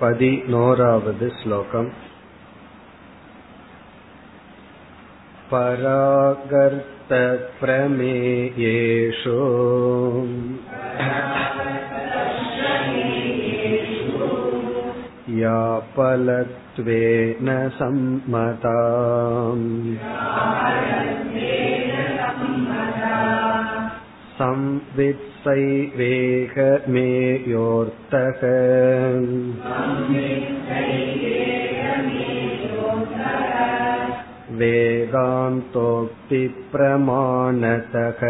पदिनोरावद् श्लोकम् परागर्तप्रमेयेषु या फलत्वेन सम्मता संवित्सैवेगमेयोर्तः वेदान्तोक्तिप्रमाणतः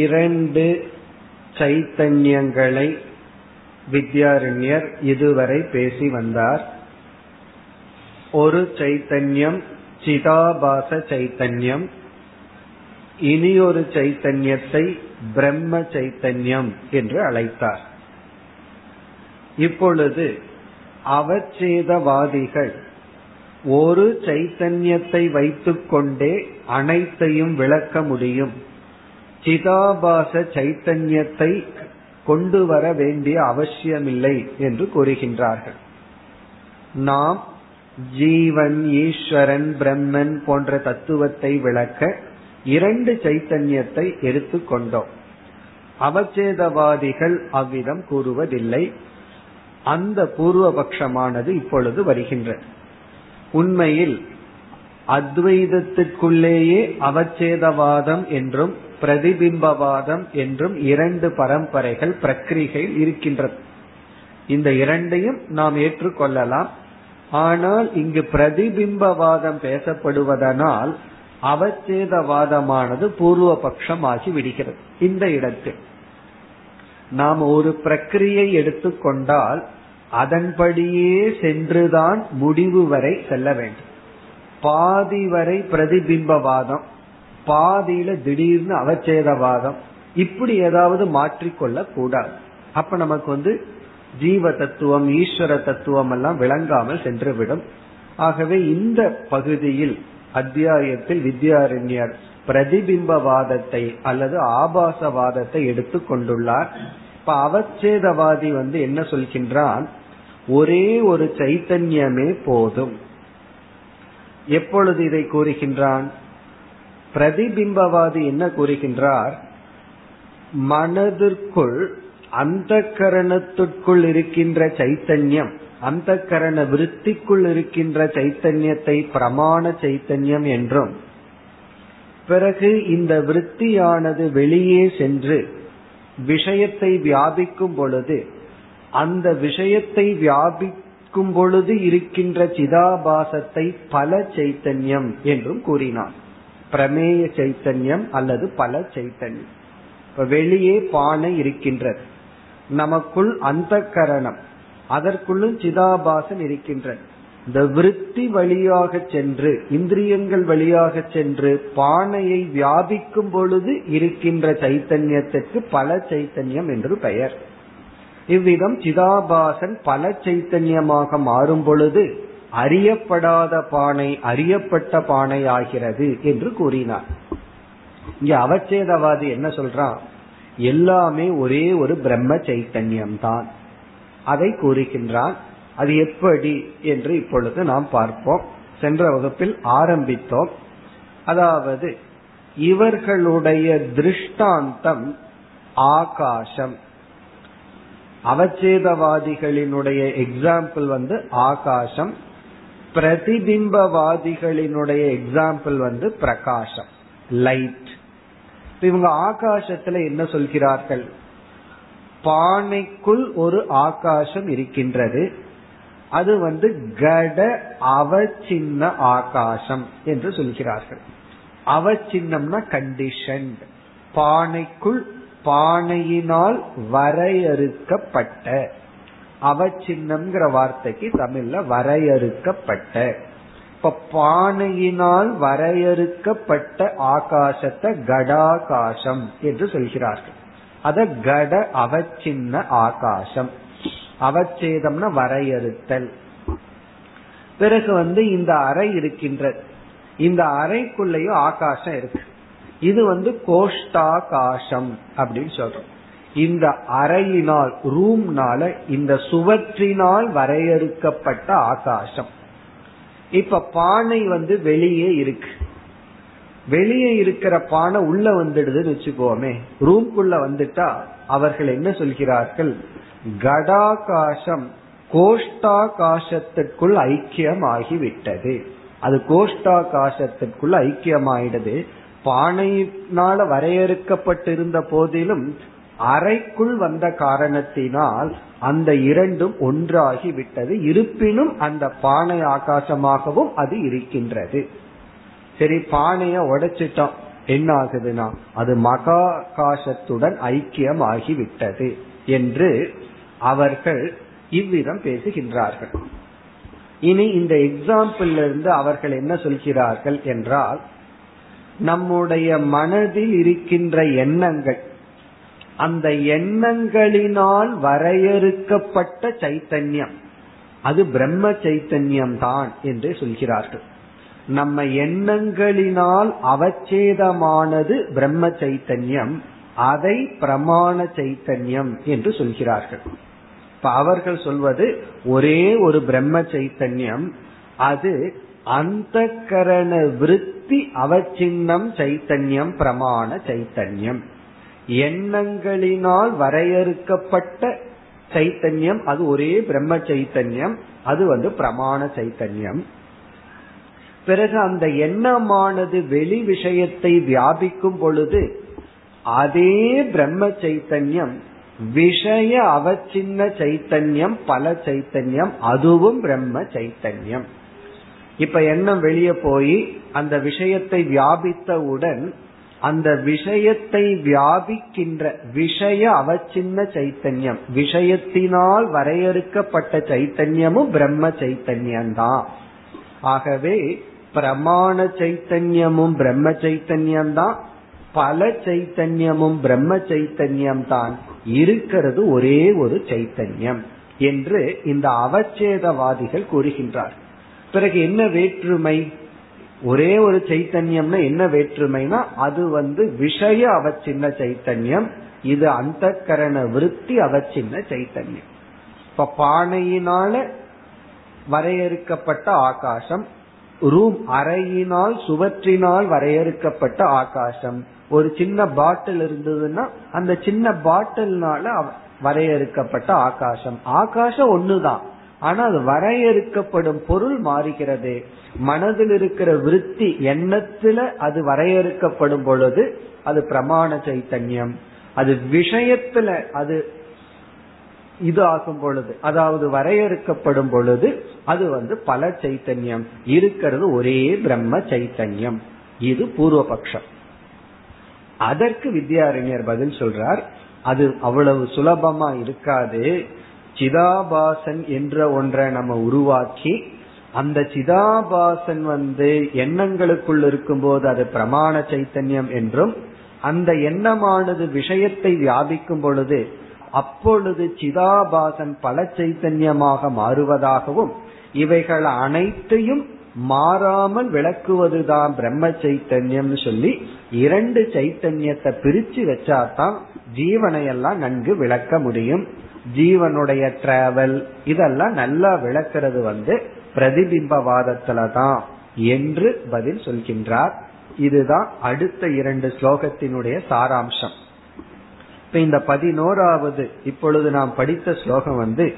இரண்டு சைத்தன்யங்களை வித்யாரண்யர் இதுவரை பேசி வந்தார். ஒரு சைத்தன்யம் சிதாபாச சைத்தன்யம். இனி ஒரு சைத்தன்யத்தை பிரம்ம சைத்தன்யம் என்று அழைத்தார். இப்பொழுது அவச்சேதவாதிகள் ஒரு சைத்தன்யத்தை வைத்துக்கொண்டே அனைத்தையும் விளக்க முடியும். சிதாபாச சைத்தன்யத்தை கொண்டு வர வேண்டிய அவசியமில்லை என்று கூறுகின்றார்கள். நாம் ஜீவன் ஈஸ்வரன் பிரம்மன் போன்ற தத்துவத்தை விளக்க இரண்டு சைத்தன்யத்தை எடுத்துக்கொண்டோம் அவச்சேதவாதிகள் அவ்விதம் கூறுவதில்லை. அந்த பூர்வபக்ஷமானது இப்பொழுது வருகின்றது. உண்மையில் அத்வைதத்திற்குள்ளேயே அவச்சேதவாதம் என்றும் பிரதிபிம்பவாதம் என்றும் இரண்டு பரம்பரைகள் பிரக்ரிகையில் இருக்கின்றது. இந்த இரண்டையும் நாம் ஏற்றுக்கொள்ளலாம். ஆனால் இங்கு பிரதிபிம்பவாதம் பேசப்படுவதனால் அவச்சேதவாதமானது பூர்வ பட்சமாகி விடுகிறது. இந்த இடத்தில் நாம் ஒரு பிரக்கிரியை எடுத்துக்கொண்டால் அதன்படியே சென்றுதான் முடிவு வரை செல்ல வேண்டும். பாதி வரை பிரதிபிம்பவாதம் பாதியில திடீர்னு அவச்சேதவாதம். இப்படி ஏதாவது மாற்றிக்கொள்ள கூடாது அப்ப நமக்கு வந்து ஜீவ தத்துவம் ஈஸ்வர தத்துவம் எல்லாம் விளங்காமல் சென்றுவிடும். ஆகவே இந்த பகுதியில் அத்தியாயத்தில் வித்யாரண்யர் பிரதிபிம்பவாதத்தை அல்லது ஆபாசவாதத்தை எடுத்துக் கொண்டுள்ளார். இப்ப அவச்சேதவாதி வந்து என்ன சொல்கின்றான்? ஒரே ஒரு சைத்தன்யமே போதும். எப்பொழுது இதை கூறுகின்றான்? பிரதிபிம்பவாதி என்ன கூறுகின்றார்? மனதிற்குள் அந்த கரணத்துக்குள் இருக்கின்ற சைத்தன்யம் அந்த கரண விருத்திக்குள் இருக்கின்ற சைத்தன்யத்தை பிரமாண சைத்தன்யம் என்றும் பிறகு இந்த விருத்தியானது வெளியே சென்று விஷயத்தை வியாபிக்கும் பொழுது அந்த விஷயத்தை வியாபிக்கும் பொழுது இருக்கின்ற சிதாபாசத்தை பல சைத்தன்யம் என்றும் கூறினான் பிரமேய சைத்தன்யம் அல்லது பல சைத்தன்யம். இப்ப வெளியே பானை இருக்கின்றது. நமக்குள் அந்த கரணம் அதற்குள்ளும் சிதாபாசன் இருக்கின்றது. இந்த விருத்தி வழியாக சென்று இந்திரியங்கள் வழியாக சென்று பானையை வியாபிக்கும் பொழுது இருக்கின்ற சைத்தன்யத்திற்கு பல சைத்தன்யம் என்று பெயர். இவ்விதம் சிதாபாசன் பல சைத்தன்யமாக மாறும் பொழுது அறியப்படாத பானை அறியப்பட்ட பானை ஆகிறது என்று கூறினார். இங்க அவச்சேதவாதி என்ன சொல்றான் எல்லாமே ஒரே ஒரு பிரம்ம சைத்தன்யம் தான் அதை கூறுகின்றான். அது எப்படி என்று இப்பொழுது நாம் பார்ப்போம். சென்ற வகுப்பில் ஆரம்பித்தோம். அதாவது இவர்களுடைய திருஷ்டாந்தம் ஆகாசம். அவச்சேதவாதிகளினுடைய எக்ஸாம்பிள் வந்து ஆகாசம். பிரதிபிம்பவாதிகளினுடைய எக்ஸாம்பிள் வந்து பிரகாசம் லைட் இவங்க ஆகாசத்துல என்ன சொல்கிறார்கள்? பானைக்குள் ஒரு ஆகாசம் இருக்கின்றது. அது வந்து கட அவச்சின்ன ஆகாசம் என்று சொல்கிறார்கள். அவச்சின்னம்னா கண்டிஷன் பானைக்குள் பானையினால் வரையறுக்கப்பட்ட அவச்சின்னம்ங்கிற வார்த்தைக்கு தமிழ்ல வரையறுக்கப்பட்ட. இப்ப பானையினால் வரையறுக்கப்பட்ட ஆகாசத்தை கடாகாசம் என்று சொல்கிறார்கள். அத கட அவச்சின்ன ஆகாசம். அவச்சேதம்னா வரையறுத்தல். பிறகு வந்து இந்த அறை இருக்கின்றது. இந்த அறைக்குள்ளேயும் ஆகாசம் இருக்கு. இது வந்து கோஷ்டாகாசம் அப்படின்னு சொல்றோம். இந்த அறையினால் ரூம்னால இந்த சுவற்றினால் வரையறுக்கப்பட்ட ஆகாசம். இப்ப பானை வந்து வெளியே இருக்கு. வெளியே இருக்கிற பானை உள்ள வந்துடுதுன்னு வச்சுக்கோமே ரூம்குள்ள வந்துட்டா அவர்கள் என்ன சொல்கிறார்கள்? கடாகாசம் கோஷ்டாகாசத்திற்குள் ஐக்கியம் ஆகிவிட்டது அது கோஷ்டாகாசத்திற்குள் ஐக்கியமாயிடுது. பானையினால வரையறுக்கப்பட்டிருந்த போதிலும் அறைக்குள் வந்த காரணத்தினால் அந்த இரண்டும் ஒன்றாகி விட்டது இருப்பினும் அந்த பானை ஆகாசமாகவும் அது இருக்கின்றது. சரி பானைய உடைச்சிட்டோம். என்ன ஆகுதுன்னா அது மகாகாசத்துடன் ஐக்கியம் ஆகிவிட்டது என்று அவர்கள் இவ்விதம் பேசுகின்றார்கள். இனி இந்த எக்ஸாம்பிள் இருந்து அவர்கள் என்ன சொல்கிறார்கள் என்றால் நம்முடைய மனதில் இருக்கின்ற எண்ணங்கள் அந்த எண்ணங்களினால் வரையறுக்கப்பட்ட சைத்தன்யம். அது பிரம்ம சைத்தன்யம் தான் என்று சொல்கிறார்கள். நம்ம எண்ணங்களினால் அவச்சேதமானது பிரம்ம சைத்தன்யம் அதை பிரமாண சைத்தன்யம் என்று சொல்கிறார்கள். இப்ப அவர்கள் சொல்வது ஒரே ஒரு பிரம்ம சைத்தன்யம் அது அந்த கரண விருத்தி அவச்சின்னம் சைத்தன்யம் பிரமாண சைத்தன்யம். எண்ணங்களினால் வரையறுக்கப்பட்ட சைத்தன்யம் அது ஒரே பிரம்ம சைத்தன்யம் அது வந்து பிரமாண சைத்தன்யம். பிறகு அந்த எண்ணமானது வெளி விஷயத்தை வியாபிக்கும் பொழுது அதே பிரம்ம சைத்தன்யம் விஷய அவச்சின்ன சைத்தன்யம் பல சைத்தன்யம் அதுவும் பிரம்ம சைத்தன்யம். இப்ப எண்ணம் வெளியே போய் அந்த விஷயத்தை வியாபித்தவுடன் அந்த விஷயத்தை வியாபிக்கின்ற விஷய அவச்சின்ன சைத்தன்யம் விஷயத்தினால் வரையறுக்கப்பட்ட சைத்தன்யமும் பிரம்ம சைத்தன்யம்தான். ஆகவே பிரமாண சைத்தன்யமும் பிரம்ம சைத்தன்யம்தான் பல சைத்தன்யமும் பிரம்ம சைத்தன்யம் தான் இருக்கிறது ஒரே ஒரு சைத்தன்யம் என்று இந்த அவச்சேதவாதிகள் கூறுகின்றார். பிறகு என்ன வேற்றுமை? ஒரே ஒரு சைத்தன்யம்னா என்ன வேற்றுமைனா அது வந்து விஷய அவச்சின்ன சைத்தன்யம் இது அந்த கரண விருத்தி அவச்சின்ன சைத்தன்யம். இப்ப பானையினால வரையறுக்கப்பட்ட ஆகாசம் ரூம் அறையினால் சுவற்றினால் வரையறுக்கப்பட்ட ஆகாசம். ஒரு சின்ன பாட்டில் இருந்ததுன்னா அந்த சின்ன பாட்டில்னால வரையறுக்கப்பட்ட ஆகாசம். ஆகாசம் ஒண்ணுதான். ஆனா அது வரையறுக்கப்படும் பொருள் மாறுகிறது. மனதில் இருக்கிற விருத்தி எண்ணத்துல அது வரையறுக்கப்படும் பொழுது அது பிரமாண சைத்தன்யம். அது விஷயத்துல அது இது ஆகும் பொழுது அதாவது வரையறுக்கப்படும் பொழுது அது வந்து பல சைத்தன்யம். இருக்கிறது ஒரே பிரம்ம சைத்தன்யம். இது பூர்வபக்ஷம். அதற்கு வித்யாரண்யர் பதில் சொல்றார் அது அவ்வளவு சுலபமா இருக்காது. சிதாபாசன் என்ற ஒன்றை நம்ம உருவாக்கி அந்த சிதாபாசன் வந்து எண்ணங்களுக்குள் இருக்கும்போது அது பிரமாண சைத்தன்யம் என்றும் அந்த எண்ணமானது விஷயத்தை வியாபிக்கும் பொழுது அப்பொழுது சிதாபாசன் பல சைத்தன்யமாக மாறுவதாகவும் இவைகள் அனைத்தையும் மாறாமல் விளக்குவதுதான் பிரம்ம சைத்தன்யம் சொல்லி இரண்டு சைத்தன்யத்தை பிரிச்சு வச்சாதான் ஜீவனை எல்லாம் நன்கு விளக்க முடியும். ஜீவனுடைய டிராவல் இதெல்லாம் நல்லா விளக்குறது வந்து பிரதிபிம்பவாதத்துல தான் என்று பதில் சொல்கின்றார். இதுதான் அடுத்த இரண்டு ஸ்லோகத்தினுடைய சாராம்சம். இப்ப இந்த பதினோராவது இப்பொழுது நாம் படித்த ஸ்லோகம் வந்து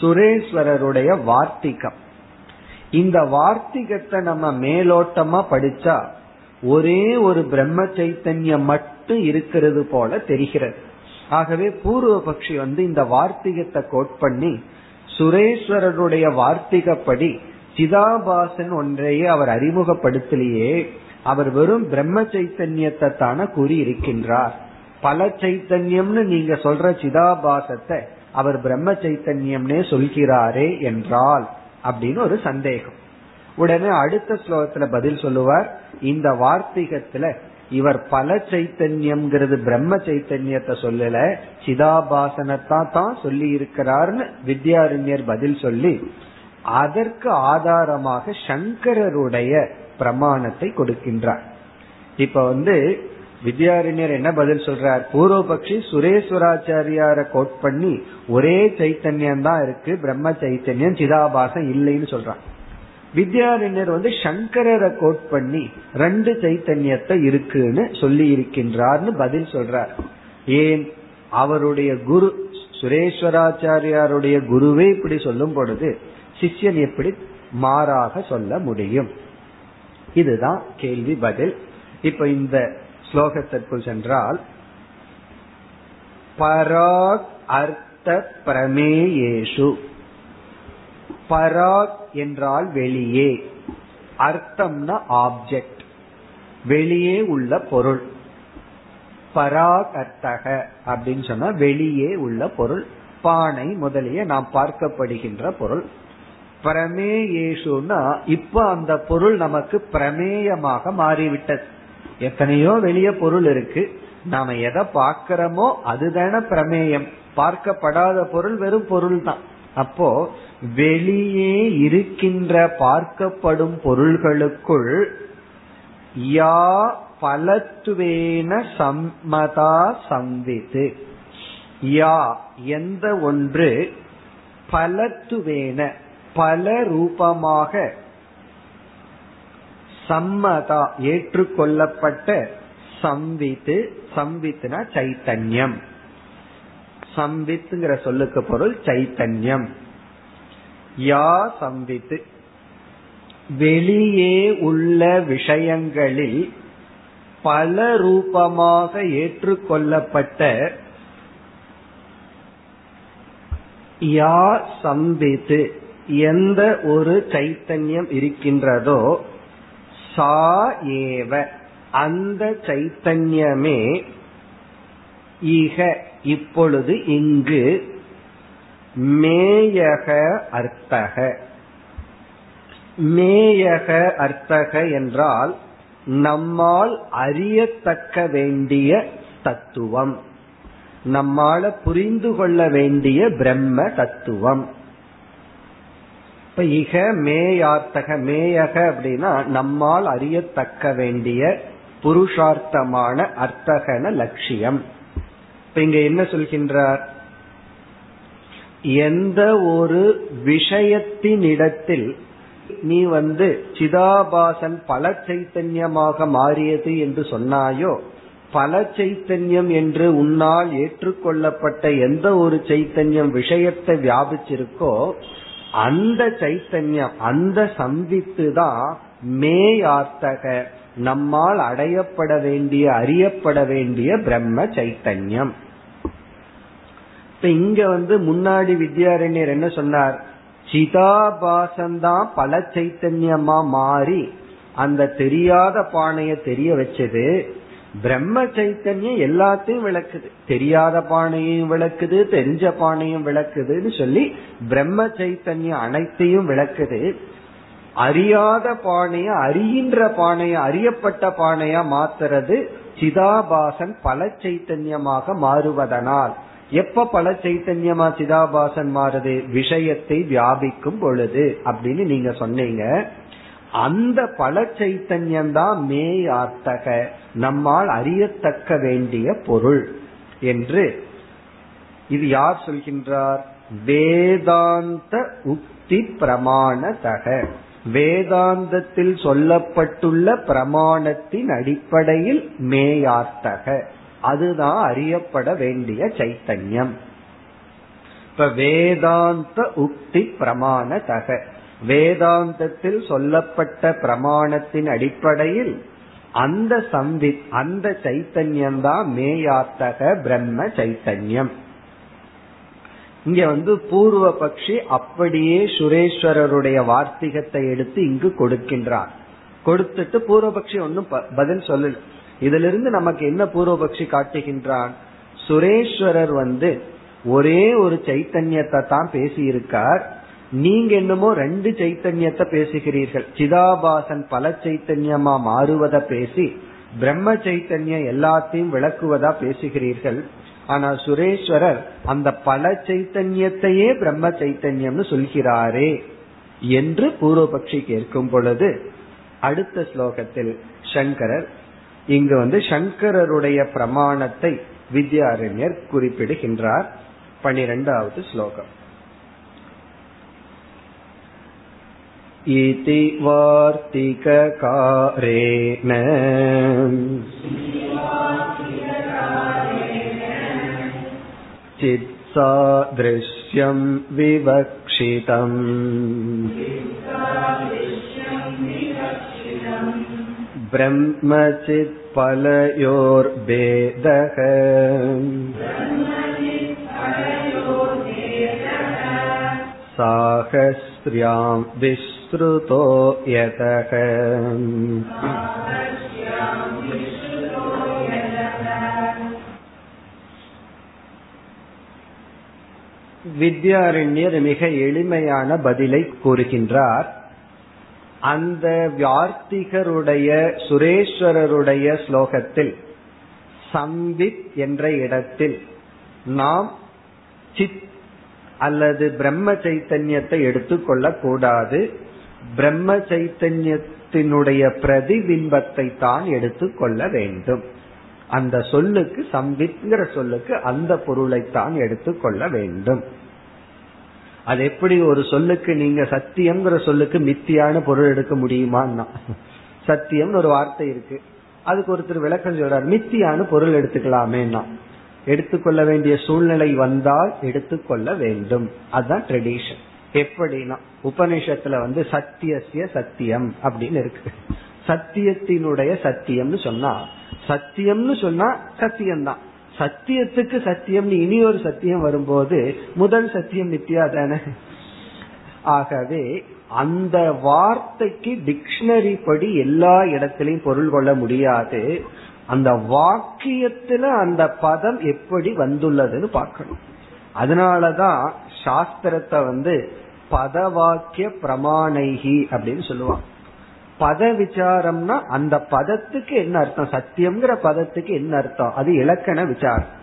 சுரேஸ்வரருடைய வார்த்திகம். இந்த வார்த்திகத்தை நம்ம மேலோட்டமா படிச்சா ஒரே ஒரு பிரம்ம சைத்தன்யம் மட்டும் இருக்கிறது போல தெரிகிறது. ஆகவே பூர்வ பக்ஷி வந்து இந்த வார்த்திகத்தை கோட் பண்ணி சுரேஸ்வரருடைய வார்த்திகப்படி சிதாபாசன் ஒன்றையே அவர் அறிமுகப்படுத்தலையே அவர் வெறும் பிரம்ம சைத்தன்யத்தை தானே கூறி இருக்கின்றார் பல சைத்தன்யம்னு நீங்க சொல்ற சிதாபாசத்தை அவர் பிரம்ம சைத்தன்யம்னே சொல்கிறாரே என்றால் அப்படின்னு ஒரு சந்தேகம். உடனே அடுத்த ஸ்லோகத்துல பதில் சொல்லுவார் இந்த வார்த்திகத்துல இவர் பல சைத்தன்யம்ங்கிறது பிரம்ம சைத்தன்யத்தை சொல்லல சிதாபாசனத்தான் தான் சொல்லி இருக்கிறார்னு வித்யாரண்யர் பதில் சொல்லி அதற்கு ஆதாரமாக சங்கரருடைய பிரமாணத்தை கொடுக்கின்றார். இப்ப வந்து வித்யாரண்யர் என்ன பதில் சொல்றார்? பூர்வபக்ஷி சுரேஸ்வராச்சாரியார கோட் பண்ணி ஒரே சைத்தன்யம் தான் இருக்கு பிரம்ம சைத்தன்யம் சிதாபாசம் இல்லைன்னு சொல்றான் வித்யாரண்யர் வந்து சங்கரரை கோட் பண்ணி ரெண்டு சைத்தன்யத்தை இருக்குன்னு சொல்லி இருக்கின்றார்னு பதில் சொல்றார். ஏன்? அவருடைய குரு சுரேஸ்வராச்சாரியாருடைய குருவே இப்படி சொல்லும் பொழுது சிஷ்யன் எப்படி மாறாக சொல்ல முடியும்? இதுதான் கேள்வி பதில். இப்ப இந்த ஸ்லோகத்திற்குள் சென்றால் பராக் அர்த்த பிரமேயேஷு. பராக் என்றால் வெளியே. அர்த்தம்னா ஆப்ஜெக்ட் வெளியே உள்ள பொருள். பராக் அர்த்தக அப்படின்னு சொன்னா வெளியே உள்ள பொருள். பானை முதலிய நாம் பார்க்கப்படுகின்ற பொருள். பிரமேயேஷுனா இப்ப அந்த பொருள் நமக்கு பிரமேயமாக மாறிவிட்டது. எத்தனையோ வெளிய பொருள் இருக்கு. நாம எதை பார்க்கிறோமோ அதுதான பிரமேயம். பார்க்கப்படாத பொருள் வெறும் பொருள் தான் அப்போ வெளியே இருக்கின்ற பார்க்கப்படும் பொருள்களுக்குள் யா பலத்துவேன சம்மதா சந்தித்து. யா எந்த ஒன்று பலத்துவேன பல ரூபமாக சம்மதா ஏற்றுக்கொள்ளப்பட்ட சம்வித்து சம்வித்னா சைத்தன்யம். சம்வித்துங்கிற சொல்லுக்கு பொருள் சைத்தன்யம். யா சம்வித்து. வெளியே உள்ள விஷயங்களில் பல ரூபமாக ஏற்றுக்கொள்ளப்பட்ட யா சம்பித்து எந்த ஒரு சைத்தன்யம் இருக்கின்றதோ சா ஏவ. அந்த சைத்தன்யமே ஈக இப்பொழுது இங்கு மேயக அர்த்தக. மேயக அர்த்தக என்றால் நம்மால் அறியத்தக்க வேண்டிய தத்துவம். நம்மால புரிந்து கொள்ள வேண்டிய பிரம்ம தத்துவம். இப்ப இக மேயார்த்தக மேயக அப்படின்னா நம்மால் அறியத்தக்க வேண்டிய புருஷார்த்தமான அர்த்தகன லட்சியம். இப்ப இங்க என்ன சொல்கின்றார்? எந்த ஒரு விஷயத்தினிடத்தில் நீ வந்து சிதாபாசன் பல சைத்தன்யமாக மாறியது என்று சொன்னாயோ பல சைத்தன்யம் என்று உன்னால் ஏற்றுக்கொள்ளப்பட்ட எந்த ஒரு சைத்தன்யம் விஷயத்தை வியாபிச்சிருக்கோ அந்த சைத்தன்யம் அந்த சந்தித்து தான் மேயார்த்தக. நம்மால் அடையப்பட வேண்டிய அறியப்பட வேண்டிய பிரம்ம சைத்தன்யம். இப்ப இங்க வந்து முன்னாடி வித்யாரண்யர் என்ன சொன்னார்? சிதாபாசந்தான் பல சைத்தன்யமா மாறி அந்த தெரியாத பானைய தெரிய வச்சது. பிரம்ம சைத்தன்யம் எல்லாத்தையும் விளக்குது. தெரியாத பானையும் விளக்குது தெரிஞ்ச பானையும் விளக்குதுன்னு சொல்லி பிரம்ம சைத்தன்யம் அனைத்தையும் விளக்குது. அறியாத பானைய அறிகின்ற பானைய அறியப்பட்ட பானையா மாத்துறது சிதாபாசன் பல சைத்தன்யமாக மாறுவதனால். எப்ப பல சைத்தன்யமா சிதாபாசன் மாறுது? விஷயத்தை வியாபிக்கும் பொழுது. அப்படின்னு நீங்க சொன்னீங்க. அந்த பல சைத்தன்யம் தான் மேயார்த்தக நம்மால் அறியத்தக்க வேண்டிய பொருள் என்று இது யார் சொல்கின்றார்? வேதாந்த உக்தி பிரமாணதக. வேதாந்தத்தில் சொல்லப்பட்டுள்ள பிரமாணத்தின் அடிப்படையில் மேயார்த்தக அதுதான் அறியப்பட வேண்டிய சைத்தன்யம். இப்ப வேதாந்த உக்தி பிரமாணதக. வேதாந்தத்தில் சொல்லப்பட்ட பிரமாணத்தின் அடிப்படையில் அந்த சம்பித் அந்த சைத்தன்யம் தான் மேயாத்தக பிரம்ம சைத்தன்யம். இங்க வந்து பூர்வ பக்ஷி அப்படியே சுரேஸ்வரருடைய வார்த்திகத்தை எடுத்து இங்கு கொடுக்கின்றார். கொடுத்துட்டு பூர்வபக்ஷி ஒன்னும் பதில் சொல்லல. இதுல இருந்து நமக்கு என்ன பூர்வபக்ஷி காட்டுகின்றான்? சுரேஸ்வரர் வந்து ஒரே ஒரு சைத்தன்யத்தை தான் பேசியிருக்கார். நீங்க என்னமோ ரெண்டு சைத்தன்யத்தை பேசுகிறீர்கள். சிதாபாசன் பல சைத்தன்யமா மாறுவத பேசி பிரம்ம சைத்தன்யம் எல்லாத்தையும் விளக்குவதா பேசுகிறீர்கள். ஆனா சுரேஸ்வரர் அந்த பல சைத்தன்யத்தையே பிரம்ம சைத்தன்யம்னு சொல்கிறாரே என்று பூர்வபக்ஷி கேட்கும் பொழுது அடுத்த ஸ்லோகத்தில் சங்கரர் இங்கு வந்து சங்கரருடைய பிரமாணத்தை வித்யாரண்யர் குறிப்பிடுகின்றார். பனிரெண்டாவது ஸ்லோகம். इति वार्तिककारेण चित्सादृश्यं विवक्षितम् ब्रह्मचित्फलयोर्भेदः साहस्र्यां विस्तृतो यतः வித்யாரண்யர் மிக எளிமையான பதிலை கூறுகின்றார் அந்த வார்த்திகருடைய சுரேஸ்வரருடைய ஸ்லோகத்தில் சம்வித் என்ற இடத்தில் நாம் சித் அல்லது பிரம்ம சைத்தன்யத்தை எடுத்துக்கொள்ள கூடாது பிரம்ம சைத்தன்யத்தினுடைய பிரதிபிம்பத்தை தான் எடுத்துக்கொள்ள வேண்டும். அந்த சொல்லுக்கு சம்பித்ங்கிற சொல்லுக்கு அந்த பொருளைத்தான் எடுத்துக்கொள்ள வேண்டும். அது எப்படி ஒரு சொல்லுக்கு நீங்க சத்தியம்ங்கிற சொல்லுக்கு மித்தியான பொருள் எடுக்க முடியுமான்னா சத்தியம்னு ஒரு வார்த்தை இருக்கு. அதுக்கு ஒருத்தர் விளக்கம் சொல்றாரு மித்தியான பொருள் எடுத்துக்கலாமேன்னா. எடுத்துக்கொள்ள வேண்டிய சூழ்நிலை வந்தால் எடுத்துக்கொள்ள வேண்டும். அதுதான் ட்ரெடிஷன் எப்படின்னா உபனிஷத்துல வந்து சத்தியசிய சத்தியம் அப்படின்னு இருக்கு. சத்தியத்தினுடைய சத்தியம்னு சொன்னா சத்தியம்னு சொன்னா சத்தியம்தான். சத்தியத்துக்கு சத்தியம்னு இனி ஒரு சத்தியம் வரும்போது முதல் சத்தியம் நித்யா தானே? ஆகவே அந்த வார்த்தைக்கு டிக்ஷனரி படி எல்லா இடத்திலையும் பொருள் கொள்ள முடியாது. அந்த வாக்கியத்துல அந்த பதம் எப்படி வந்துள்ளதுன்னு பார்க்கணும். அதனாலதான் சாஸ்திரத்தை வந்து பத வாக்கிய பிரமாணைகி அப்படின்னு சொல்லுவாங்க. பத விசாரம்னா அந்த பதத்துக்கு என்ன அர்த்தம்? சத்தியம்ங்கிற பதத்துக்கு என்ன அர்த்தம்? அது இலக்கண விசாரம்.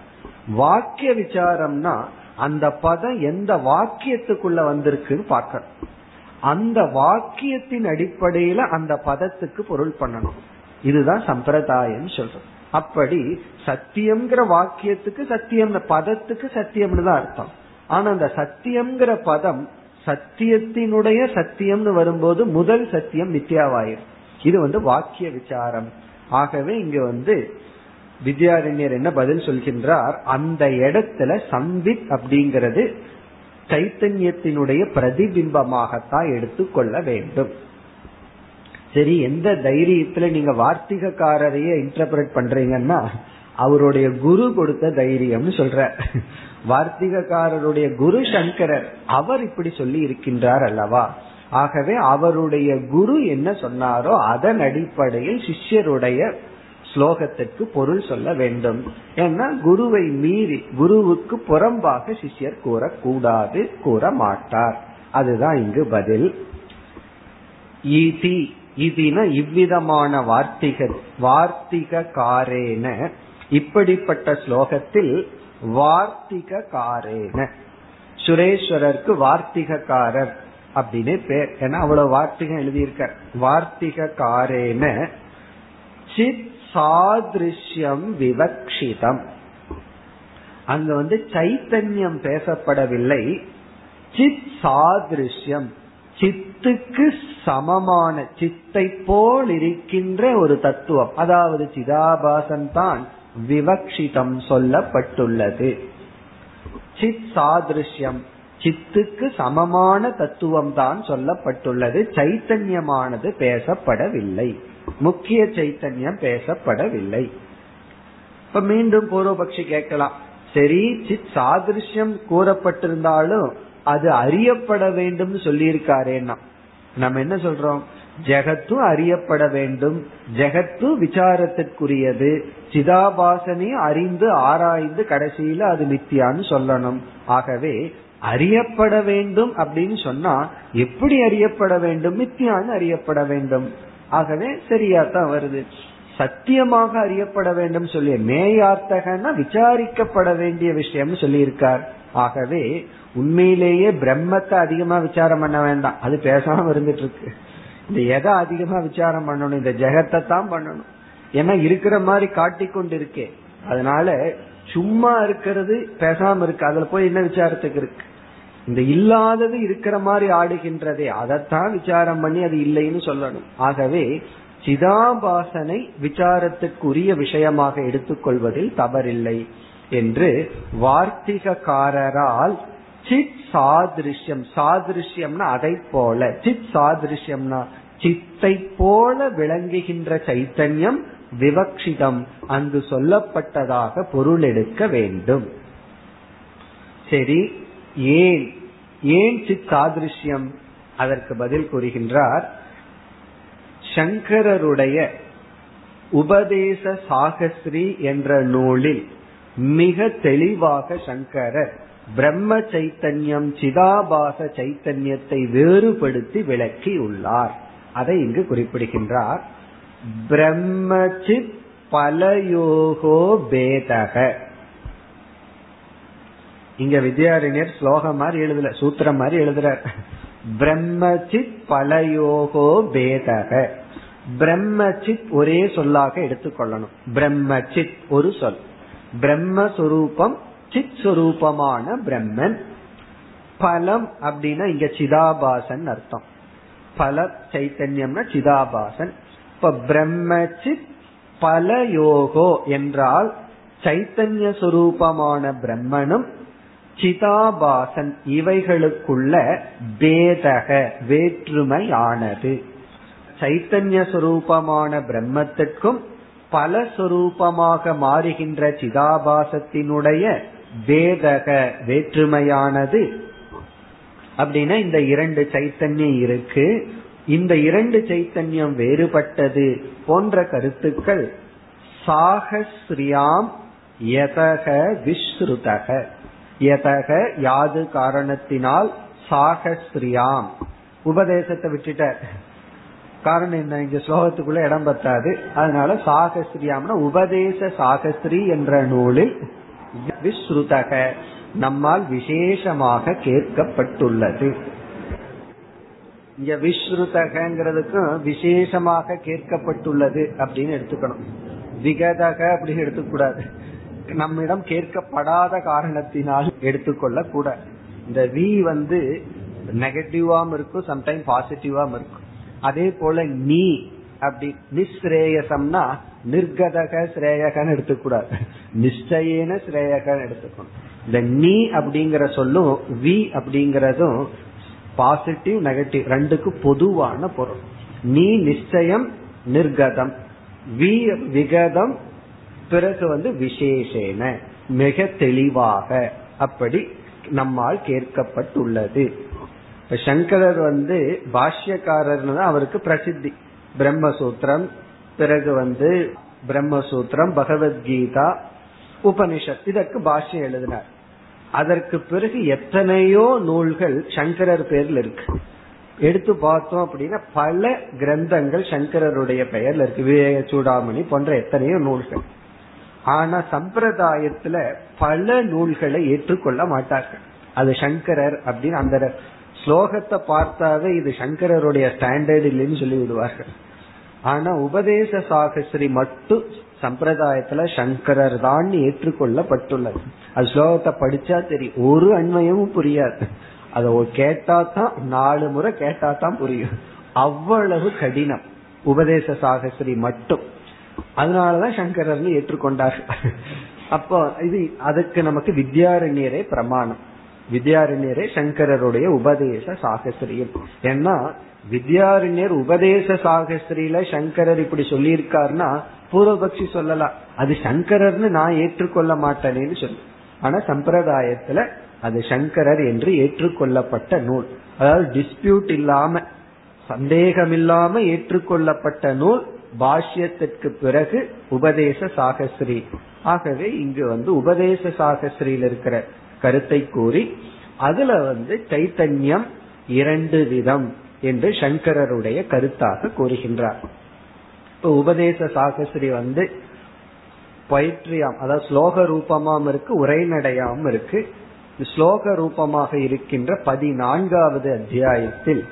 வாக்கிய விசாரம்னா அந்த பதம் எந்த வாக்கியத்துக்குள்ள வந்திருக்குன்னு பார்க்கணும். அந்த வாக்கியத்தின் அடிப்படையில அந்த பதத்துக்கு பொருள் பண்ணணும். இதுதான் சம்பிரதாயம் சொல்றோம். அப்படி சத்தியம்ங்கிற வாக்கியத்துக்கு சத்தியம் பதத்துக்கு சத்தியம்னு தான் அர்த்தம். ஆனா அந்த சத்தியம்ங்கிற பதம் சத்தியத்தினுடைய சத்தியம்னு வரும்போது முதல் சத்தியம் நித்யாவாயிரும் இது வந்து வாக்கிய விசாரம். ஆகவே இங்க வந்து வித்யாரண்யர் என்ன பதில் சொல்கின்றார்? அந்த இடத்துல சம்பித் அப்படிங்கிறது சைத்தன்யத்தினுடைய பிரதிபிம்பமாகத்தான் எடுத்துக்கொள்ள வேண்டும். சரி எந்த தைரியத்துல நீங்க வார்த்திகக்காரரையே இன்டர்பிரட் பண்றீங்கன்னா அவருடைய குரு கொடுத்த தைரியம்னு சொல்ற. வார்த்திகக்காரருடைய குரு சங்கரர் அவர் இப்படி சொல்லி இருக்கின்றார் அல்லவா? ஆகவே அவருடைய குரு என்ன சொன்னாரோ அதன் அடிப்படையில் சிஷ்யருடைய ஸ்லோகத்திற்கு பொருள் சொல்ல வேண்டும். ஏன்னா குருவை மீறி குருவுக்கு புறம்பாக சிஷ்யர் கூறக்கூடாது கூற மாட்டார் அதுதான் இங்கு பதில். ஈதி இதின இவ்விதமான வார்த்திக வார்த்திக காரேன இப்படிப்பட்ட ஸ்லோகத்தில் வார்த்திக காரேன சுரேஸ்வரருக்கு வார்த்திகக்காரர் அப்படின்னு பேர். ஏன்னா அவ்வளவு வார்த்திகம் எழுதியிருக்க வார்த்திக காரேன சித் சாதிருஷ்யம் விவக்ஷிதம். அங்க வந்து சைத்தன்யம் பேசப்படவில்லை. சித் சாதிருஷ்யம். சித்துக்கு சமமான சித்தை போல் இருக்கின்ற ஒரு தத்துவம். அதாவது சிதாபாசன் தான் விவக்ஷிதம் சொல்லப்பட்டுள்ளது. சித் சாதிருஷ்யம். சித்துக்கு சமமான தத்துவம் தான் சொல்லப்பட்டுள்ளது. சைத்தன்யமானது பேசப்படவில்லை. முக்கிய சைத்தன்யம் பேசப்படவில்லை. இப்ப மீண்டும் பூர்வபக்ஷி கேட்கலாம். சரி சித் சாதிருஷ்யம் கூறப்பட்டிருந்தாலும் அது அறியப்பட வேண்டும் சொல்லியிருக்காரேன்னா நம்ம என்ன சொல்றோம்? ஜெகத்தும் அறியப்பட வேண்டும். ஜெகத்து விசாரத்திற்குரியது. சிதாபாசனையும் அறிந்து ஆராய்ந்து கடைசியில அது மித்தியான்னு சொல்லணும். ஆகவே அறியப்பட வேண்டும் அப்படின்னு சொன்னா எப்படி அறியப்பட வேண்டும்? மித்தியான்னு அறியப்பட வேண்டும். ஆகவே சரியா தான் வருது. சத்தியமாக அறியப்பட வேண்டும் சொல்லி மேயார்த்தகன்னா விசாரிக்கப்பட வேண்டிய விஷயம்னு சொல்லியிருக்கார். ஆகவே உண்மையிலேயே பிரம்மத்தை அதிகமா விசாரம் பண்ண வேண்டாம். அது பேசாம இருந்துட்டு இருக்கு. இந்த எதை அதிகமா விசாரம் பண்ணணும் இந்த ஜெகத்தை தான் பண்ணணும். ஏன்னா இருக்கிற மாதிரி காட்டிக்கொண்டு இருக்கே அதனால சும்மா இருக்கிறது பேசாம இருக்கு. அதுல போய் என்ன விசாரத்துக்கு இருக்கு? இந்த இல்லாதது இருக்கிற மாதிரி ஆடுகின்றதே. அதைத்தான் விசாரம் பண்ணி அது இல்லைன்னு சொல்லணும். ஆகவே சிதாபாசனை விசாரத்துக்குரிய விஷயமாக எடுத்துக்கொள்வதில் தவறில்லை என்று வார்த்திகக்காரரால் சித் சாதிருஷ்யம். சாதிருஷ்யம்னா அதை போல. சித் சாதிருஷ்யம்னா சித்தை போல விளங்குகின்ற சைத்தன்யம் விவக்ஷிதம். அங்கு சொல்லப்பட்டதாக பொருள் எடுக்க வேண்டும். சரி ஏன்? ஏன் சித் சாதிருஷ்யம்? அதற்கு பதில் கூறுகின்றார் சங்கரருடைய உபதேச சாகஸ்ரீ என்ற நூலில் மிக தெளிவாக சங்கரர் பிரம்ம சைத்தன்யம் சிதாபாச சைத்தன்யத்தை வேறுபடுத்தி விளக்கி உள்ளார். அதை இங்கு குறிப்பிடுகின்றார். பிரம்மச்சித் பலயோகோ பேதக. இங்க வித்யாரண்யர் ஸ்லோகம் மாதிரி எழுதல சூத்திரம் மாதிரி எழுதுறார். பிரம்மச்சித் பலயோகோ பேதக. பிரம்மச்சித் ஒரே சொல்லாக எடுத்துக்கொள்ளணும். பிரம்மச்சித் ஒரு சொல். பிரம்மஸ்வரூபம் சித் சுரூபமான பிரம்மன். பலம் அப்படின்னா இங்க சிதாபாசன் அர்த்தம். பல சைத்தன்யம்னா சிதாபாசன். இப்ப பிரம்மச்சித் பல யோகோ என்றால் சைத்தன்ய சுரூபமான பிரம்மனும் சிதாபாசன் இவைகளுக்குள்ள பேதக வேற்றுமையானது. சைத்தன்ய சுரூபமான பிரம்மத்திற்கும் பல சுரூபமாக மாறுகின்ற சிதாபாசத்தினுடைய வேதக வேற்றுமையானது. அப்படின்னா இந்த இரண்டு சைத்தன்யம் இருக்கு. இந்த இரண்டு சைத்தன்யம் வேறுபட்டது போன்ற கருத்துக்கள். சாகஸ்ரியாம் யதக விஸ்ருதக. யதக யாது காரணத்தினால் சாகஸ்ரியாம். உபதேசத்தை விட்டுட்ட. காரணம் என்ன? இங்க ஸ்லோகத்துக்குள்ள இடம் பத்தாது. அதனால சாகஸ்திரியாம்னா உபதேச சாகஸ்ரீ என்ற நூலில் விஸ்ருதக நம்மால் விசேஷமாக கேட்கப்பட்டுள்ளது. இங்க விஸ்ருதகங்கிறதுக்கும் விசேஷமாக கேட்கப்பட்டுள்ளது அப்படின்னு எடுத்துக்கணும். விகதக அப்படின்னு எடுத்துக்கூடாது. நம்மிடம் கேட்கப்படாத காரணத்தினால் எடுத்துக்கொள்ள கூட இந்த வி வந்து நெகட்டிவாம் இருக்கும் சம்டைம் பாசிட்டிவாம் இருக்கும். அதே போல நீ அப்படி நிஸ்ரேயசம்னா நிர்கதக ஸ்ரேயகன்னு எடுத்துக்கூடாது. நிச்சயன ஸ்ரேயகன்னு எடுத்துக்கணும். இந்த நீ அப்படிங்கிற சொல்லும் வி அப்படிங்கறதும் பாசிட்டிவ் நெகட்டிவ் ரெண்டுக்கு பொதுவான பொருள். நீ நிச்சயம் நிர்கதம். வி விகதம் பிறகு வந்து விசேஷேன. மிக தெளிவாக அப்படி நம்மால் கேட்கப்பட்டுள்ளது. இப்ப சங்கரர் வந்து பாஷ்யக்காரர் அவருக்கு பிரசித்தி. பிரம்மசூத்திரம். பிறகு வந்து பிரம்மசூத்திரம் பகவத்கீதா உபனிஷத். இதற்கு பாஷ்யம் எழுதினார். அதற்கு பிறகு எத்தனையோ நூல்கள் சங்கரர் பேர்ல இருக்கு. எடுத்து பார்த்தோம் அப்படின்னா பல கிரந்தங்கள் சங்கரருடைய பெயர்ல இருக்கு. விவேக சூடாமணி போன்ற எத்தனையோ நூல்கள். ஆனா சம்பிரதாயத்துல பல நூல்களை ஏற்றுக்கொள்ள மாட்டார்கள். அது சங்கரர் அப்படின்னு அந்த ஸ்லோகத்தை பார்த்தாவே இது சங்கரருடைய ஸ்டாண்டர்ட் இல்லைன்னு சொல்லி விடுவார்கள். ஆனா உபதேச சாகஸ்ரி மட்டும் சம்பிரதாயத்துல சங்கரர் தான் ஏற்றுக்கொள்ளப்பட்டுள்ளது. அது ஸ்லோகத்தை படிச்சா தெரியும். ஒரு அண்மையமும் புரியாது. அதை கேட்டா தான் நாலு முறை கேட்டா தான் புரியும். அவ்வளவு கடினம். உபதேச சாகஸ்ரி மட்டும். அதனாலதான் சங்கரர்னு ஏற்றுக்கொண்டார்கள் அப்போ இது அதுக்கு நமக்கு வித்யாரண்யரே பிரமாணம். வித்யாரண்யரே சங்கரருடைய உபதேச சாகஸ்திரியம் ஏன்னா வித்யாரண்யர் உபதேச சாகஸ்திரியில சங்கரர் இப்படி சொல்லியிருக்காருன்னா பூர்வபக்ஷி சொல்லலாம். அது சங்கரர்னு நான் ஏற்றுக்கொள்ள மாட்டேனேன்னு சொல்லு. ஆனா சம்பிரதாயத்துல அது சங்கரர் என்று ஏற்றுக்கொள்ளப்பட்ட நூல். அதாவது டிஸ்பியூட் இல்லாம சந்தேகமில்லாம ஏற்றுக்கொள்ளப்பட்ட நூல் பாஷ்யத்திற்கு பிறகு உபதேச சாகஸ்திரி. ஆகவே இங்கு வந்து உபதேச சாகஸ்திரியில் இருக்கிற கருத்தை கூறி அதுல வந்து சைத்தன்யம் இரண்டு விதம். என்று சங்கரருடைய கருத்தாக கூறுகின்றார். இப்ப உபதேச சாகஸ்திரி வந்து பயிற்றியாம் அதாவது ஸ்லோக ரூபமாம் இருக்கு உரைநடையாம் இருக்கு. ஸ்லோக ரூபமாக இருக்கின்ற பதினான்காவது அத்தியாயத்தில்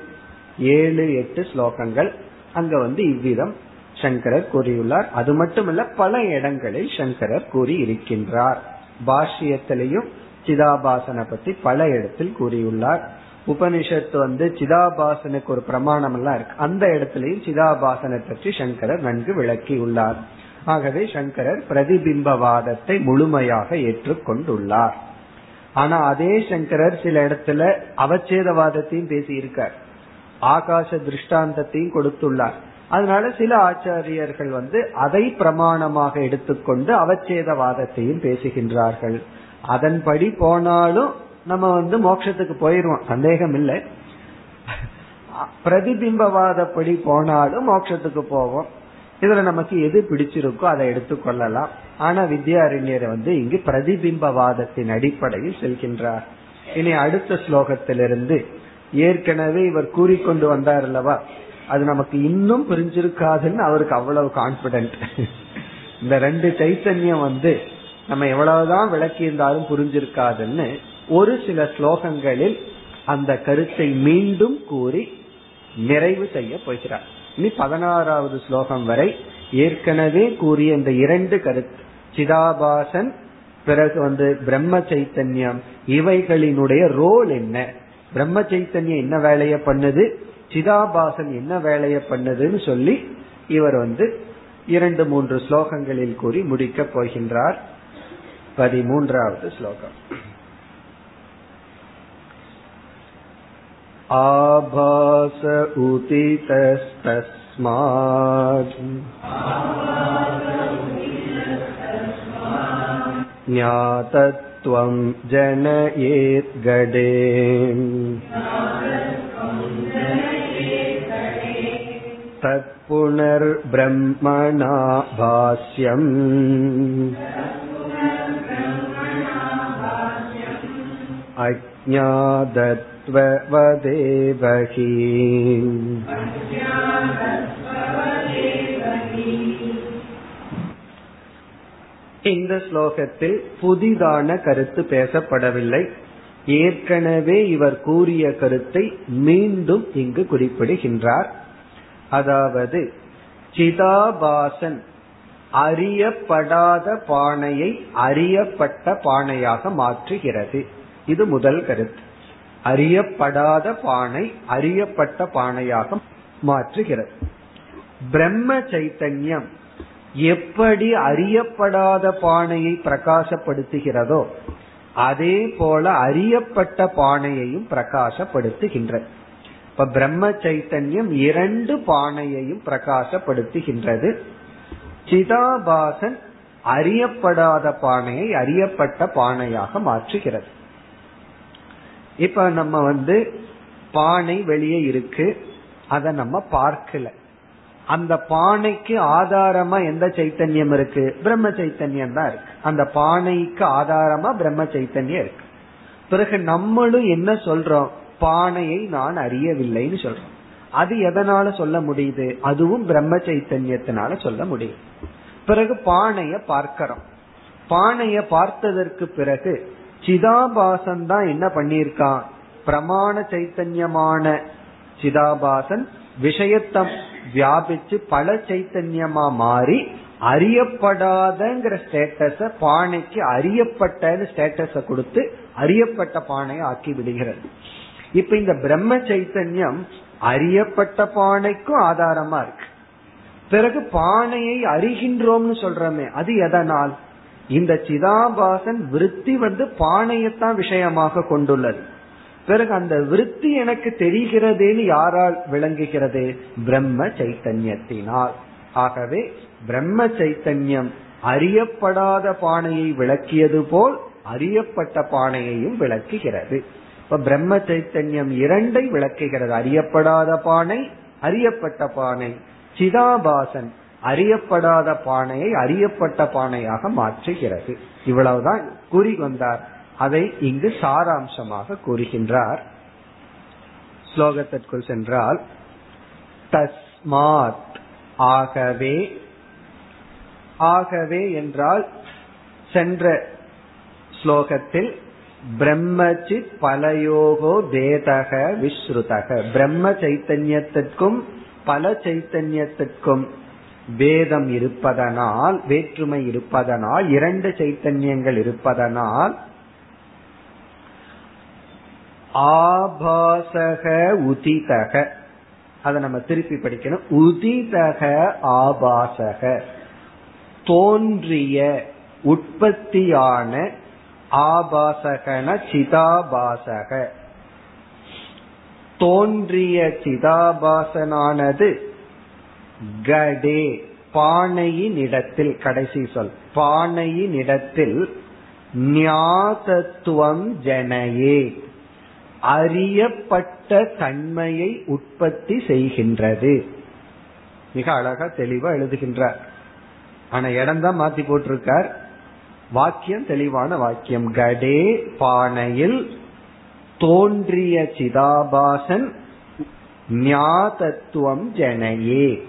ஏழு எட்டு ஸ்லோகங்கள் அங்க வந்து இவ்விதம் சங்கரர் கூறியுள்ளார். அது மட்டுமல்ல பல இடங்களில் சங்கரர் கூறி இருக்கின்றார் பாஷ்யத்திலையும் சிதாபாசனை பத்தி பல இடத்தில் கூறியுள்ளார். உபனிஷத்து வந்து சிதாபாசனுக்கு ஒரு பிரமாணம் எல்லாம் இருக்கு. அந்த இடத்துலயும் சிதாபாசனை பற்றி சங்கரர் நன்கு விளக்கி உள்ளார். ஆகவே சங்கரர் பிரதிபிம்பவாதத்தை முழுமையாக ஏற்றுக்கொண்டுள்ளார். ஆனா அதே சங்கரர் சில இடத்துல அவச்சேதவாதத்தையும் பேசி இருக்கார் ஆகாச திருஷ்டாந்தத்தையும் கொடுத்துள்ளார். அதனால சில ஆச்சாரியர்கள் வந்து அதை பிரமாணமாக எடுத்துக்கொண்டு அவச்சேதவாதத்தையும் பேசுகின்றார்கள். அதன்படி போனாலும் நம்ம வந்து மோட்சத்துக்கு போயிருவோம். சந்தேகம் இல்லை பிரதிபிம்பவாதப்படி போனாலும் மோட்சத்துக்கு போவோம். இதுல நமக்கு எது பிடிச்சிருக்கோ அதை எடுத்துக்கொள்ளலாம் ஆனா வித்யாரண்யர் வந்து இங்கு பிரதிபிம்பவாதத்தின் அடிப்படையில் செல்கின்றார். இனி அடுத்த ஸ்லோகத்திலிருந்து ஏற்கனவே இவர் கூறிக்கொண்டு வந்தார் அல்லவா? அது நமக்கு இன்னும் புரிஞ்சிருக்காதுன்னு அவருக்கு அவ்வளவு கான்பிடன்ட் இந்த ரெண்டு சைத்தன்யம் வந்து நம்ம எவ்வளவுதான் விளக்கி இருந்தாலும் புரிஞ்சிருக்காதுன்னு ஒரு சில ஸ்லோகங்களில் அந்த கருத்தை மீண்டும் கூறி நிறைவு செய்ய போகிறார். இனி பதினாறாவது ஸ்லோகம் வரை ஏற்கனவே கூறிய இந்த இரண்டு கருத்து சிதாபாசன் பிறகு வந்து பிரம்ம சைத்தன்யம் இவைகளினுடைய ரோல் என்ன? பிரம்ம சைத்தன்யம் என்ன வேலைய பண்ணுது? சிதாபாசன் என்ன வேலைய பண்ணுதுன்னு சொல்லி இவர் வந்து இரண்டு மூன்று ஸ்லோகங்களில் கூறி முடிக்கப் போகின்றார். பதிமூன்றாவது ஸ்லோகம். आभास उदितस्तस्मात् ज्ञातत्वं जनयेद्गडे तत्पुनर्ब्रह्मणा भाष्यम् अज्ञादत्ववदेवहि இந்த ஸ்லோகத்தில் புதிதான கருத்து பேசப்படவில்லை ஏற்கனவே இவர் கூறிய கருத்தை மீண்டும் இங்கு குறிப்பிடுகின்றார் அதாவது சிதாபாசன் அறியப்படாத பானையை அறியப்பட்ட பானையாக மாற்றுகிறது இது முதல் கருத்து அறியப்படாத பானை அறியப்பட்ட பானையாக மாற்றுகிறது. பிரம்ம சைத்தன்யம் எப்படி அறியப்படாத பானையை பிரகாசப்படுத்துகிறதோ அதே போல அறியப்பட்ட பானையையும் பிரகாசப்படுத்துகின்றது. இப்ப பிரம்ம சைத்தன்யம் இரண்டு பானையையும் பிரகாசப்படுத்துகின்றது. சிதாபாசன் அறியப்படாத பானையை அறியப்பட்ட பானையாக மாற்றுகிறது. இப்ப நம்ம வந்து பானை வெளியே இருக்கு. அத நம்ம பார்க்கல. அந்த பானைக்கு ஆதாரமா எந்த சைத்தன்யம் இருக்கு? பிரம்ம சைத்தன்யம் தான் இருக்கு. அந்த பானைக்கு ஆதாரமா பிரம்ம சைத்தன்யம் இருக்கு. பிறகு நம்மளும் என்ன சொல்றோம்? பானையை நான் அறியவில்லைன்னு சொல்றோம். அது எதனால சொல்ல முடியுது? அதுவும் பிரம்ம சைத்தன்யத்தினால சொல்ல முடியும். பிறகு பானைய பார்க்கிறோம். பானைய பார்த்ததற்கு பிறகு சிதாபாசன் தான் என்ன பண்ணியிருக்கான்? பிரமாண சைத்தன்யமான சிதாபாசன் விஷயத்தம் வியாபிச்சு பல சைத்தன்யமா மாறி அறியப்படாதங்கிற ஸ்டேட்டஸ பானைக்கு அறியப்பட்ட ஸ்டேட்டஸ கொடுத்து அறியப்பட்ட பானையை ஆக்கி விடுகிறது. இப்ப இந்த பிரம்ம சைத்தன்யம் அறியப்பட்ட பானைக்கும் ஆதாரமா இருக்கு. பிறகு பானையை அறிகின்றோம்னு சொல்றமே அது எதனால்? இந்த சிதாபாசன் விருத்தி வந்து பானையத்தான் விஷயமாக கொண்டுள்ளது. பிறகு அந்த விருத்தி எனக்கு தெரிகிறதேன்னு யாரால் விளங்குகிறது? பிரம்ம சைத்தன்யத்தினால். ஆகவே பிரம்ம சைத்தன்யம் அறியப்படாத பானையை விளக்கியது போல் அறியப்பட்ட பானையையும் விளக்குகிறது. இப்ப பிரம்ம சைத்தன்யம் இரண்டை விளக்குகிறது. அறியப்படாத பானை அறியப்பட்ட பானை. சிதாபாசன் அறியப்படாத பானையை அறியப்பட்ட பானையாக மாற்றுகிறது. இவ்வளவுதான் கூறி வந்தார். அதை இங்கு சாராம்சமாக கூறுகின்றார். ஸ்லோகத்திற்குள் சென்றால் தஸ்மாத் ஆகவே ஆகவே என்றால் சென்ற ஸ்லோகத்தில் பிரம்மஜித் பலயோகோ வேதக விஸ்ருதக. பிரம்ம சைத்தன்யத்திற்கும் பல சைத்தன்யத்திற்கும் வேதம் இருப்பதனால் வேற்றுமை இருப்பதனால் இரண்டு சைத்தன்யங்கள் இருப்பதனால் ஆபாசக உதிதக. அதை நம்ம திருப்பி படிக்கணும். உதிதக ஆபாசக. தோன்றிய உற்பத்தியான ஆபாசகன சிதாபாசக. தோன்றிய சிதாபாசனானது கடே பானையின் இடத்தில் கடைசி சொல் பானையின் இடத்தில் ஞாதத்துவம் ஜனயே அறியப்பட்ட தன்மையை உற்பத்தி செய்கின்றது. மிக அழகா தெளிவா எழுதுகின்றார். ஆனா இடம் தான் மாத்தி போட்டிருக்கார். வாக்கியம் தெளிவான வாக்கியம். கடே பானையில் தோன்றிய சிதாபாசன் ஞாதத்துவம் ஜனையே.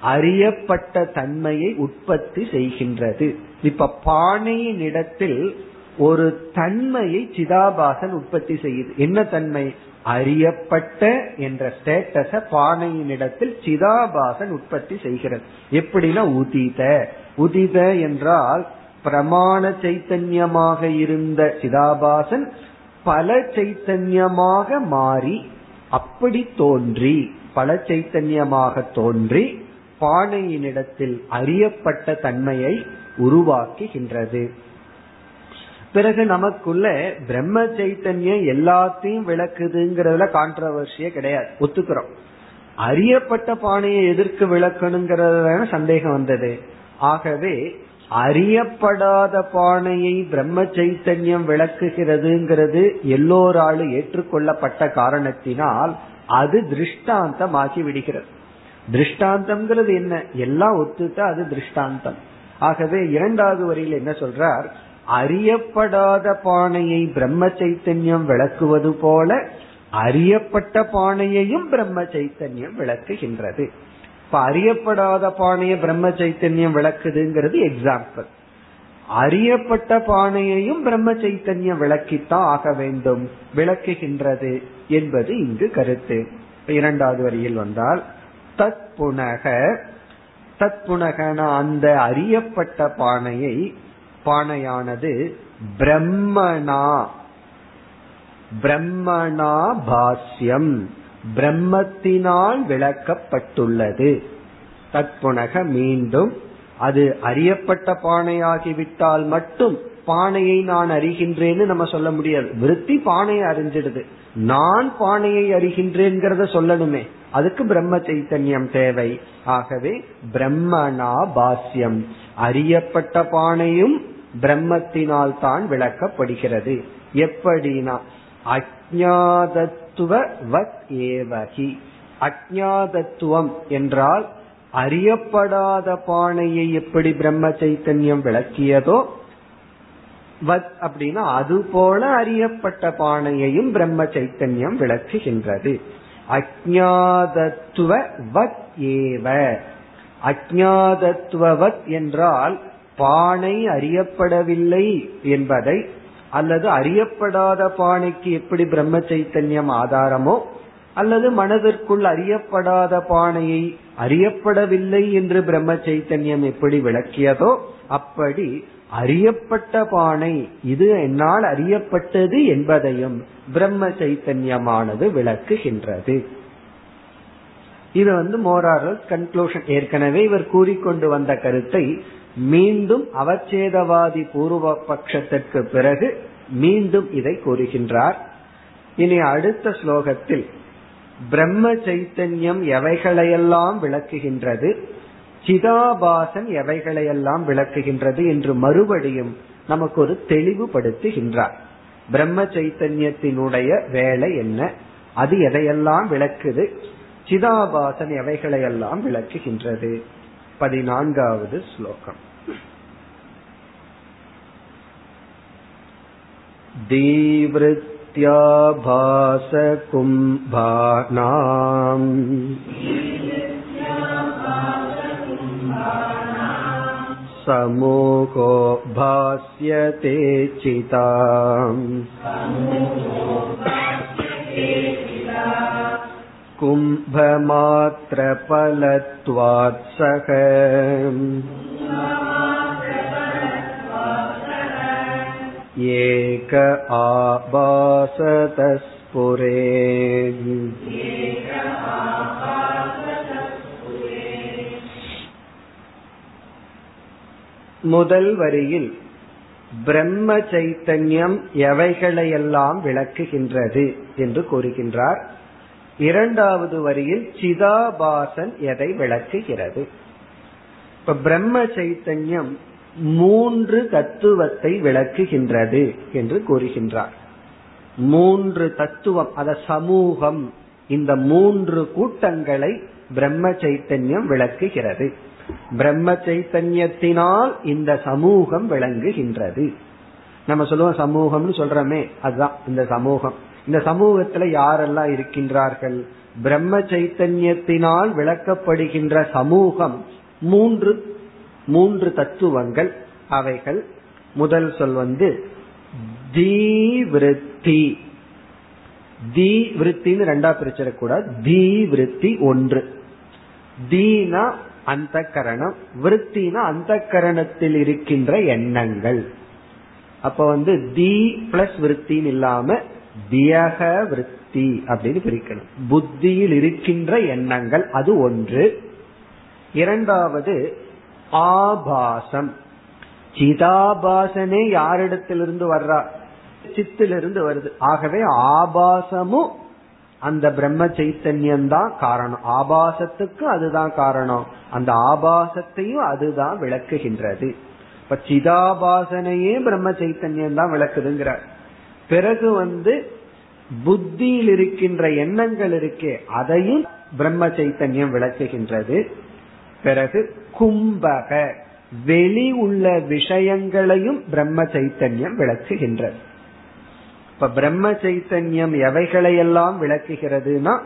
அறியப்பட்ட தன்மையை உற்பத்தி செய்கின்றது. இப்ப பானையின் இடத்தில் ஒரு தன்மையை சிதாபாசன் உற்பத்தி செய்யுது. என்ன தன்மை? அறியப்பட்ட என்ற ஸ்டேட்டஸ பானையின் இடத்தில் சிதாபாசன் உற்பத்தி செய்கிறது. எப்படின்னா உதித. உதித என்றால் பிரமாண சைத்தன்யமாக இருந்த சிதாபாசன் பல சைத்தன்யமாக மாறி அப்படி தோன்றி பல சைத்தன்யமாக தோன்றி பானையினிடத்தில் அறியப்பட்ட தன்மையை உருவாக்குகின்றது. பிறகு நமக்குள்ள பிரம்ம சைத்தன்யம் எல்லாத்தையும் விளக்குதுங்கிறதுல கான்ட்ரவர்சியே கிடையாது. ஒத்துக்கிறோம். அறியப்பட்ட பானையை எதிர்க்கு விளக்கணுங்கிறதுல சந்தேகம் வந்தது. ஆகவே அறியப்படாத பானையை பிரம்ம சைத்தன்யம் விளக்குகிறதுங்கிறது எல்லோராலும் ஏற்றுக்கொள்ளப்பட்ட காரணத்தினால் அது திருஷ்டாந்தமாகி விடுகிறது திருஷ்டாந்தம்ங்கிறது என்ன? எல்லாம் ஒத்துட்டா அது திருஷ்டாந்தம். ஆகவே இரண்டாவது வரியில் என்ன சொல்றார்? அறியப்படாத பானையை பிரம்ம சைத்தன்யம் விளக்குவது போல அறியப்பட்ட பானையையும் பிரம்ம சைத்தன்யம் விளக்குகின்றது. இப்ப அறியப்படாத பானையை பிரம்ம சைத்தன்யம் விளக்குதுங்கிறது எக்ஸாம்பிள் அறியப்பட்ட பானையையும் பிரம்ம சைத்தன்யம் விளக்கித்தான் ஆக வேண்டும். விளக்குகின்றது என்பது இங்கு கருத்து. இரண்டாவது வரியில் வந்தால் தத் புனக தத் புனகன அந்த அறியப்பட்ட பானையை பானையானது பிரம்மணா பிரம்மணா பாஸ்யம் பிரம்மத்தினால் விளக்கப்பட்டுள்ளது. தற்புனக மீண்டும் அது அறியப்பட்ட பானையாகிவிட்டால் மட்டும் பானையை நான் அறிகின்றேன்னு நம்ம சொல்ல முடியாது. விருத்தி பானையை அறிஞ்சிடுது. நான் பானையை அறிகின்றேங்கிறத சொல்லணுமே. அதுக்கு பிரம்ம சைத்தன்யம் தேவை. ஆகவே பிரம்மனா பாஸ்யம் அறியப்பட்ட பானையும் பிரம்மத்தினால் தான் விளக்கப்படுகிறது. எப்படினா அஜாதத்துவ வத் ஏவகி. அஜாதத்துவம் என்றால் அறியப்படாத பானையை எப்படி பிரம்ம சைத்தன்யம் விளக்கியதோ வத் அப்படின்னா அது போல அறியப்பட்ட பானையையும் பிரம்ம சைத்தன்யம் விளக்குகின்றது. அஜாதத்துவ வத் ஏவ. அஜாதத்துவவத் என்றால் பானை அறியப்படவில்லை என்பதை அல்லது அறியப்படாத பானைக்கு எப்படி பிரம்ம சைத்தன்யம் ஆதாரமோ அல்லது மனதிற்குள் அறியப்படாத பானையை அறியப்படவில்லை என்று பிரம்ம சைத்தன்யம் எப்படி விளக்கியதோ அப்படி அறியப்பட்ட பானை இது என்னால் அறியப்பட்டது என்பதையும் பிரம்ம சைத்தன்யமானது விளக்குகின்றது. இது வந்து மோராரல் கன்க்ளூஷன் ஏற்கனவே இவர் கூறிக்கொண்டு வந்த கருத்தை மீண்டும் அவச்சேதவாதி பூர்வ பட்சத்திற்கு பிறகு மீண்டும் இதை கூறுகின்றார். இனி அடுத்த ஸ்லோகத்தில் பிரம்ம சைத்தன்யம் எவைகளையெல்லாம் விளக்குகின்றது? சிதாபாசன் எவைகளையெல்லாம் விளக்குகின்றது என்று மறுபடியும் நமக்கு ஒரு தெளிவுபடுத்துகின்றார் பிரம்ம சைத்தன்யத்தினுடைய வேலை என்ன அது எதையெல்லாம் விளக்குது சிதாபாசன் எவைகளையெல்லாம் விளக்குகின்றது பதினான்காவது ஸ்லோகம் दीवृत्या भासकुम्भानाम् समूहो भास्यते चिता कुम्भमात्रफलत्वात् सः एक आभासतस्फुरे முதல் வரியில் பிரம்ம சைத்தன்யம் எவைகளையெல்லாம் விளக்குகின்றது என்று கூறுகின்றார். இரண்டாவது வரியில் சிதாபாசன் எதை விளக்குகிறது? இப்ப பிரம்ம சைத்தன்யம் மூன்று தத்துவத்தை விளக்குகின்றது என்று கூறுகின்றார். மூன்று தத்துவம் அத சமூகம் இந்த மூன்று கூட்டங்களை பிரம்ம சைத்தன்யம் விளக்குகிறது. பிரம்ம சைத்தன்யத்தினால் இந்த சமூகம் விளங்குகின்றது. நம்ம சொல்லுவோம் சமூகம்னு சொல்றோமே அதுதான் இந்த சமூகம். இந்த சமூகத்துல யாரெல்லாம் இருக்கின்றார்கள்? பிரம்ம சைத்தன்யத்தினால் விளக்கப்படுகின்ற சமூகம் மூன்று மூன்று தத்துவங்கள். அவைகள் முதல் சொல் வந்து தீவிருத்தி. தீ விருத்தின்னு ரெண்டா பிரிச்சிடக்கூடாது. தீ விருத்தி ஒன்று. தீனா அந்த கரணம் விருத்தினா அந்த கரணத்தில் இருக்கின்ற எண்ணங்கள். அப்ப வந்து தி பிளஸ் விருத்தின்னு இல்லாம தியக விருத்தி அப்படின்னு பிரிக்கணும். புத்தியில் இருக்கின்ற எண்ணங்கள் அது ஒன்று. இரண்டாவது ஆபாசம். சிதாபாசனே யாரிடத்திலிருந்து வர்றா? சித்திலிருந்து வருது. ஆகவே ஆபாசமும் அந்த பிரம்ம சைத்தன்யம் தான் காரணம். ஆபாசத்துக்கு அதுதான் காரணம். அந்த ஆபாசத்தையும் அதுதான் விளக்குகின்றது. இப்ப சிதாபாசனையே பிரம்ம சைத்தன்யம் தான் விளக்குதுங்கிறார். பிறகு வந்து புத்தியில் இருக்கின்ற எண்ணங்கள் இருக்கே அதையும் பிரம்ம சைத்தன்யம் விளக்குகின்றது. பிறகு கும்பக வெளி உள்ள விஷயங்களையும் பிரம்ம சைத்தன்யம் விளக்குகின்றது. இப்ப பிரம்ம சைத்தன்யம் எவைகளையெல்லாம் விளக்குகிறதுனா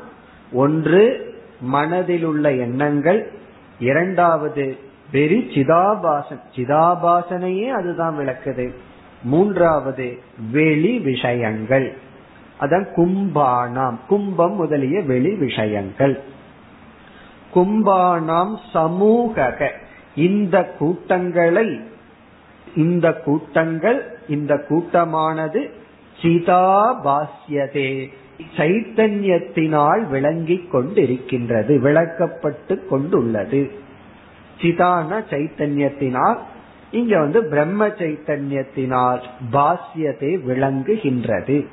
ஒன்று மனதில் உள்ள எண்ணங்கள் இரண்டாவது வெறி சிதாபாசன் சிதாபாசனையே அதுதான் விளக்குது. மூன்றாவது வெளி விஷயங்கள். அதான் கும்பானாம் கும்பம் முதலிய வெளி விஷயங்கள். கும்பானாம் சமூக இந்த கூட்டங்களை இந்த கூட்டங்கள் இந்த கூட்டமானது சிதாபாஸ்யதே சைத்தன்யத்தினால் விளங்கிக் கொண்டிருக்கின்றது விளக்கப்பட்டு கொண்டுள்ளது. சிதான சைத்தன்யத்தினால் இங்க வந்து பிரம்ம சைத்தன்யத்தினால் பாஸ்யத்தை விளங்குகின்றது.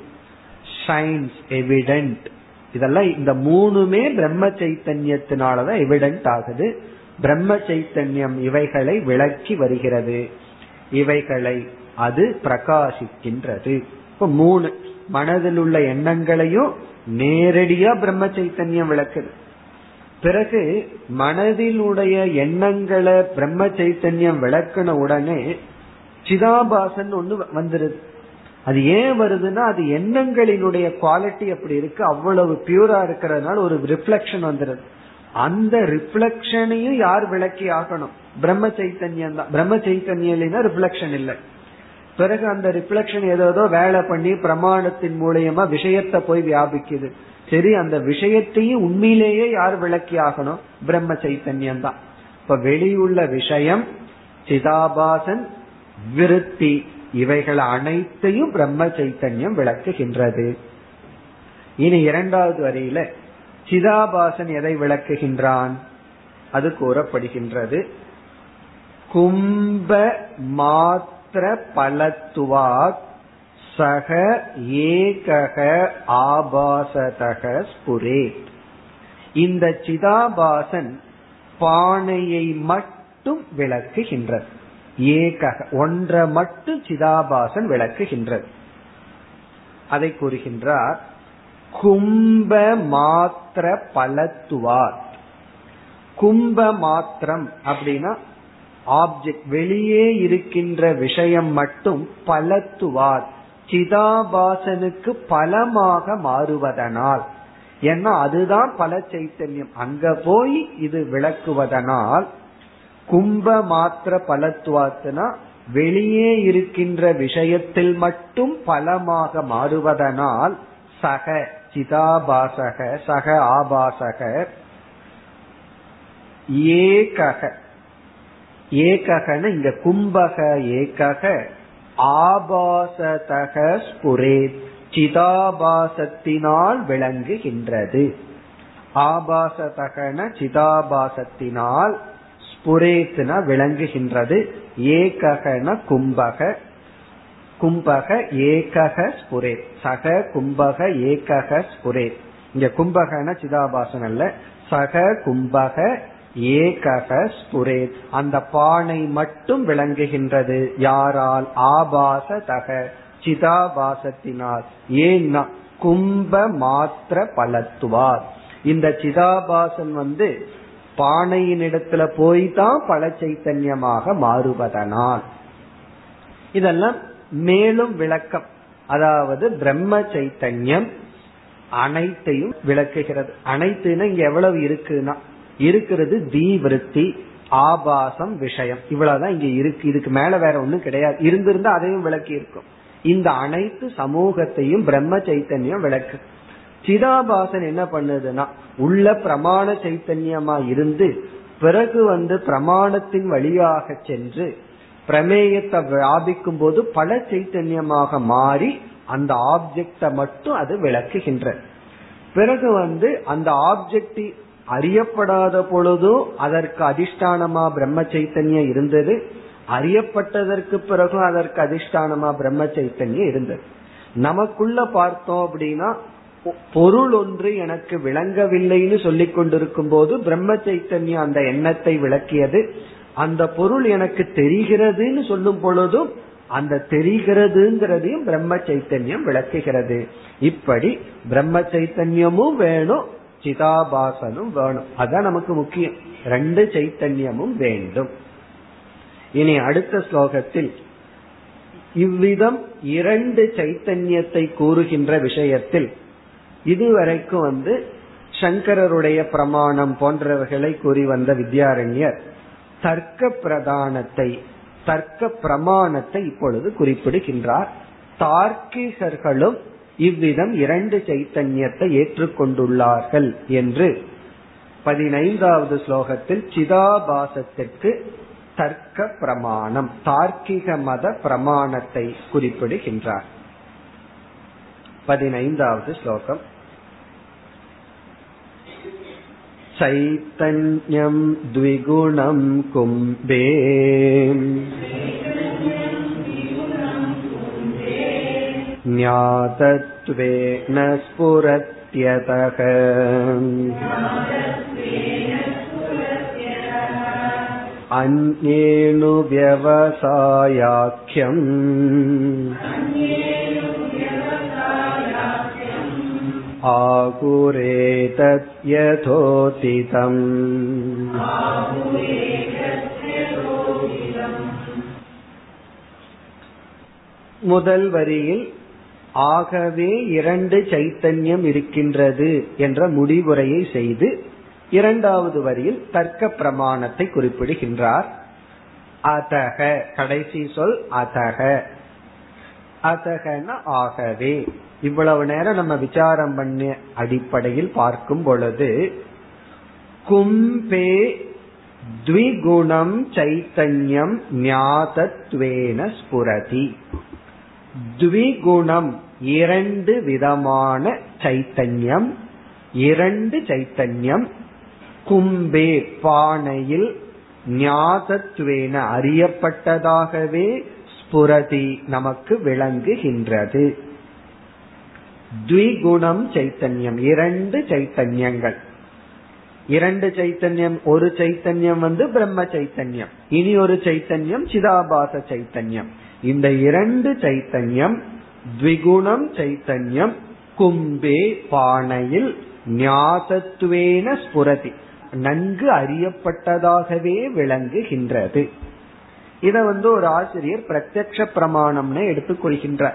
ஷைன்ஸ் எவிடென்ட் இதெல்லாம் இந்த மூணுமே பிரம்ம சைத்தன்யத்தினாலதான் எவிடென்ட் ஆகுது. பிரம்ம சைத்தன்யம் இவைகளை விளக்கி வருகிறது. இவைகளை அது பிரகாசிக்கின்றது. இப்ப மூணு மனதில் உள்ள எண்ணங்களையும் நேரடியா பிரம்ம சைத்தன்யம் விளக்குது. பிறகு மனதிலுடைய எண்ணங்களை பிரம்ம சைத்தன்யம் விளக்குன உடனே சிதாபாசன் ஒண்ணு வந்துருது. அது ஏன் வருதுன்னா அது எண்ணங்களினுடைய குவாலிட்டி அப்படி இருக்கு அவ்வளவு பியூரா இருக்கிறதுனால ஒரு ரிஃப்ளெக்ஷன் வந்துருது. அந்த ரிஃப்ளெக்ஷனையும் யார் விளக்கி ஆகணும்? பிரம்ம சைத்தன்யம் தான் பிரம்ம சைத்தன்யம் இல்லைன்னா ரிஃப்ளெக்ஷன் இல்லை. பிறகு அந்த ரிஃப்ளெக்ஷன் ஏதோ வேலை பண்ணி பிரமாணத்தின் மூலியமா விஷயத்தை போய் வியாபிக்குது. சரி அந்த விஷயத்தையும் உண்மையிலேயே யார் விளக்கி ஆகணும்? பிரம்ம சைத்தன்யம் தான். இப்ப வெளியுள்ள விஷயம் சிதாபாசன் விருத்தி இவைகள் அனைத்தையும் பிரம்ம சைத்தன்யம் விளக்குகின்றது. இனி இரண்டாவது வரியில சிதாபாசன் எதை விளக்குகின்றான்? அது கூறப்படுகின்றது. கும்ப மாத் மாத்திர பலத்துவாத் சக ஏகக ஆபாசதக ஸ்புரே இந்த சிதாபாசன் பானையை மட்டும் விளக்குகின்றது. ஏகக ஒன்றை மட்டும் சிதாபாசன் விளக்குகின்றது. அதை கூறுகின்றார் கும்ப மாத்திர பலத்துவார் கும்ப மாத்திரம் அப்படின்னா ஆப்ஜெக்ட் வெளியே இருக்கின்ற விஷயம் மட்டும் பலத்துவார். சிதாபாசனுக்கு பலமாக மாறுவதனால். ஏன்னா அதுதான் பல சைத்தன்யம். அங்க போய் இது விளக்குவதனால் கும்ப மாத்திர பலத்துவாத்துனா வெளியே இருக்கின்ற விஷயத்தில் மட்டும் பலமாக மாறுவதனால் சக சிதாபாசக சக ஆபாசக ஏகக. ஏககன இங்க கும்பக ஏகக ஆபாசதக ஸ்புரேத் சிதாபாசத்தினால் விளங்குகின்றது. ஆபாசதகன சிதாபாசத்தினால் ஸ்புரேத்ன விளங்குகின்றது. ஏககன கும்பக கும்பக ஏகக ஸ்புரே சக கும்பக ஏகக ஸ்புரே. இங்க கும்பகன சிதாபாசன் அல்ல சக கும்பக ஏகக ஸ்புரேத் அந்த பானை மட்டும் விளங்குகின்றது. யாரால் ஆபாச தக சிதாபாசத்தினால். ஏன்னா கும்ப மாத்திர பலத்துவார். இந்த சிதாபாசன் வந்து பானையின் இடத்துல போய் தான் பல சைத்தன்யமாக மாறுவதனால். இதெல்லாம் மேலும் விளக்கம். அதாவது பிரம்ம சைத்தன்யம் அனைத்தையும் விளக்குகிறது. அனைத்துன்னு இங்க எவ்வளவு இருக்குன்னா இருக்கிறது தீவிருத்தி ஆபாசம் விஷயம். இவ்வளவுதான் இங்க இருக்கு. இதுக்கு மேல வேற ஒண்ணும் கிடையாது. இருந்திருந்தா அதையும் விளக்கி இருக்கும். இந்த அனைத்து சமூகத்தையும் பிரம்ம சைத்தன்யம் விளக்கு. சிதாபாசன் என்ன பண்ணுதுன்னா உள்ள பிரமாண சைத்தன்யமா இருந்து பிறகு வந்து பிரமாணத்தின் வழியாக சென்று பிரமேயத்தை வியாபிக்கும் போது பல சைத்தன்யமாக மாறி அந்த ஆப்ஜெக்ட மட்டும் அது விளக்குகின்ற. பிறகு வந்து அந்த ஆப்ஜெக்ட் அறியப்படாத பொழுதும் அதற்கு அதிஷ்டானமா பிரம்ம சைத்தன்யம் இருந்தது. அறியப்பட்டதற்கு பிறகும் அதற்கு அதிஷ்டானமா பிரம்ம சைத்தன்யம் இருந்தது. நமக்குள்ள பார்த்தோம் அப்படின்னா பொருள் ஒன்று எனக்கு விளங்கவில்லைன்னு சொல்லிக் கொண்டிருக்கும் போது பிரம்ம சைத்தன்யம் அந்த எண்ணத்தை விளக்கியது. அந்த பொருள் எனக்கு தெரிகிறதுன்னு சொல்லும் பொழுதும் அந்த தெரிகிறதுங்கிறதையும் பிரம்ம சைத்தன்யம் விளக்குகிறது. இப்படி பிரம்ம சைத்தன்யமும் வேணும் சிதாபாசனும் வேணும். அதான் நமக்கு முக்கியம். ரெண்டு சைத்தன்யமும் வேண்டும். இனி அடுத்த ஸ்லோகத்தில் இவ்விதம் இரண்டு சைத்தன்யத்தை கூறுகின்ற விஷயத்தில் இதுவரைக்கும் வந்து சங்கரருடைய பிரமாணம் போன்றவர்களை கூறி வந்த வித்யாரண்யர் தர்க்க பிரதானத்தை தர்க்க பிரமாணத்தை இப்பொழுது குறிப்பிடுகின்றார். தார்க்கிகர்களும் இவ்விதம் இரண்டு சைத்தன்யத்தை ஏற்றுக்கொண்டுள்ளார்கள் என்று பதினைந்தாவது ஸ்லோகத்தில் சிதாபாசத்திற்கு தர்க்க பிரமாணம் தார்க்கிக மத பிரமாணத்தை குறிப்பிடுகின்றார் பதினைந்தாவது ஸ்லோகம் चैतन्यं द्विगुणं कुम्भे ज्ञातत्वेन स्फुरत्यतः अन्येनु व्यवसायाख्यम् आकुरेतत् यथोतितम् முதல் வரியில் ஆகவே இரண்டு சைத்தன்யம் இருக்கின்றது என்ற முடிவுரையை செய்து இரண்டாவது வரியில் தர்க்க பிரமாணத்தை குறிப்பிடுகின்றார். அதக கடைசி சொல் அதக. அதகன ஆகவே. இவ்வளவு நேரம் நம்ம விசாரம் பண்ண அடிப்படையில் பார்க்கும் பொழுது கும்பே த்விகுணம் சைத்தன்யம் ஞாதத்வேன ஸ்புரதி. துவிகுணம் இரண்டு விதமான சைத்தன்யம். இரண்டு சைத்தன்யம். கும்பே பானையில் ஞாதத்வேன அறியப்பட்டதாகவே ஸ்புரதி நமக்கு விளங்குகின்றது. துவிகுணம் சைத்தன்யம். இரண்டு சைத்தன்யங்கள். இரண்டு சைத்தன்யம். ஒரு சைத்தன்யம் வந்து பிரம்ம சைத்தன்யம். இனி ஒரு சைத்தன்யம் சிதாபாச சைத்தன்யம். இந்த இரண்டு சைத்தன்யம் த்விகுணம் சைத்தன்யம் கும்பே பானையில் ஞாசத்துவேன ஸ்புரதி. நன்கு அறியப்பட்டதாகவே விளங்குகின்றது. இத வந்து ஒரு ஆசிரியர் பிரத்யக்ஷ பிரமாணம்னு எடுத்துக்கொள்கின்றார்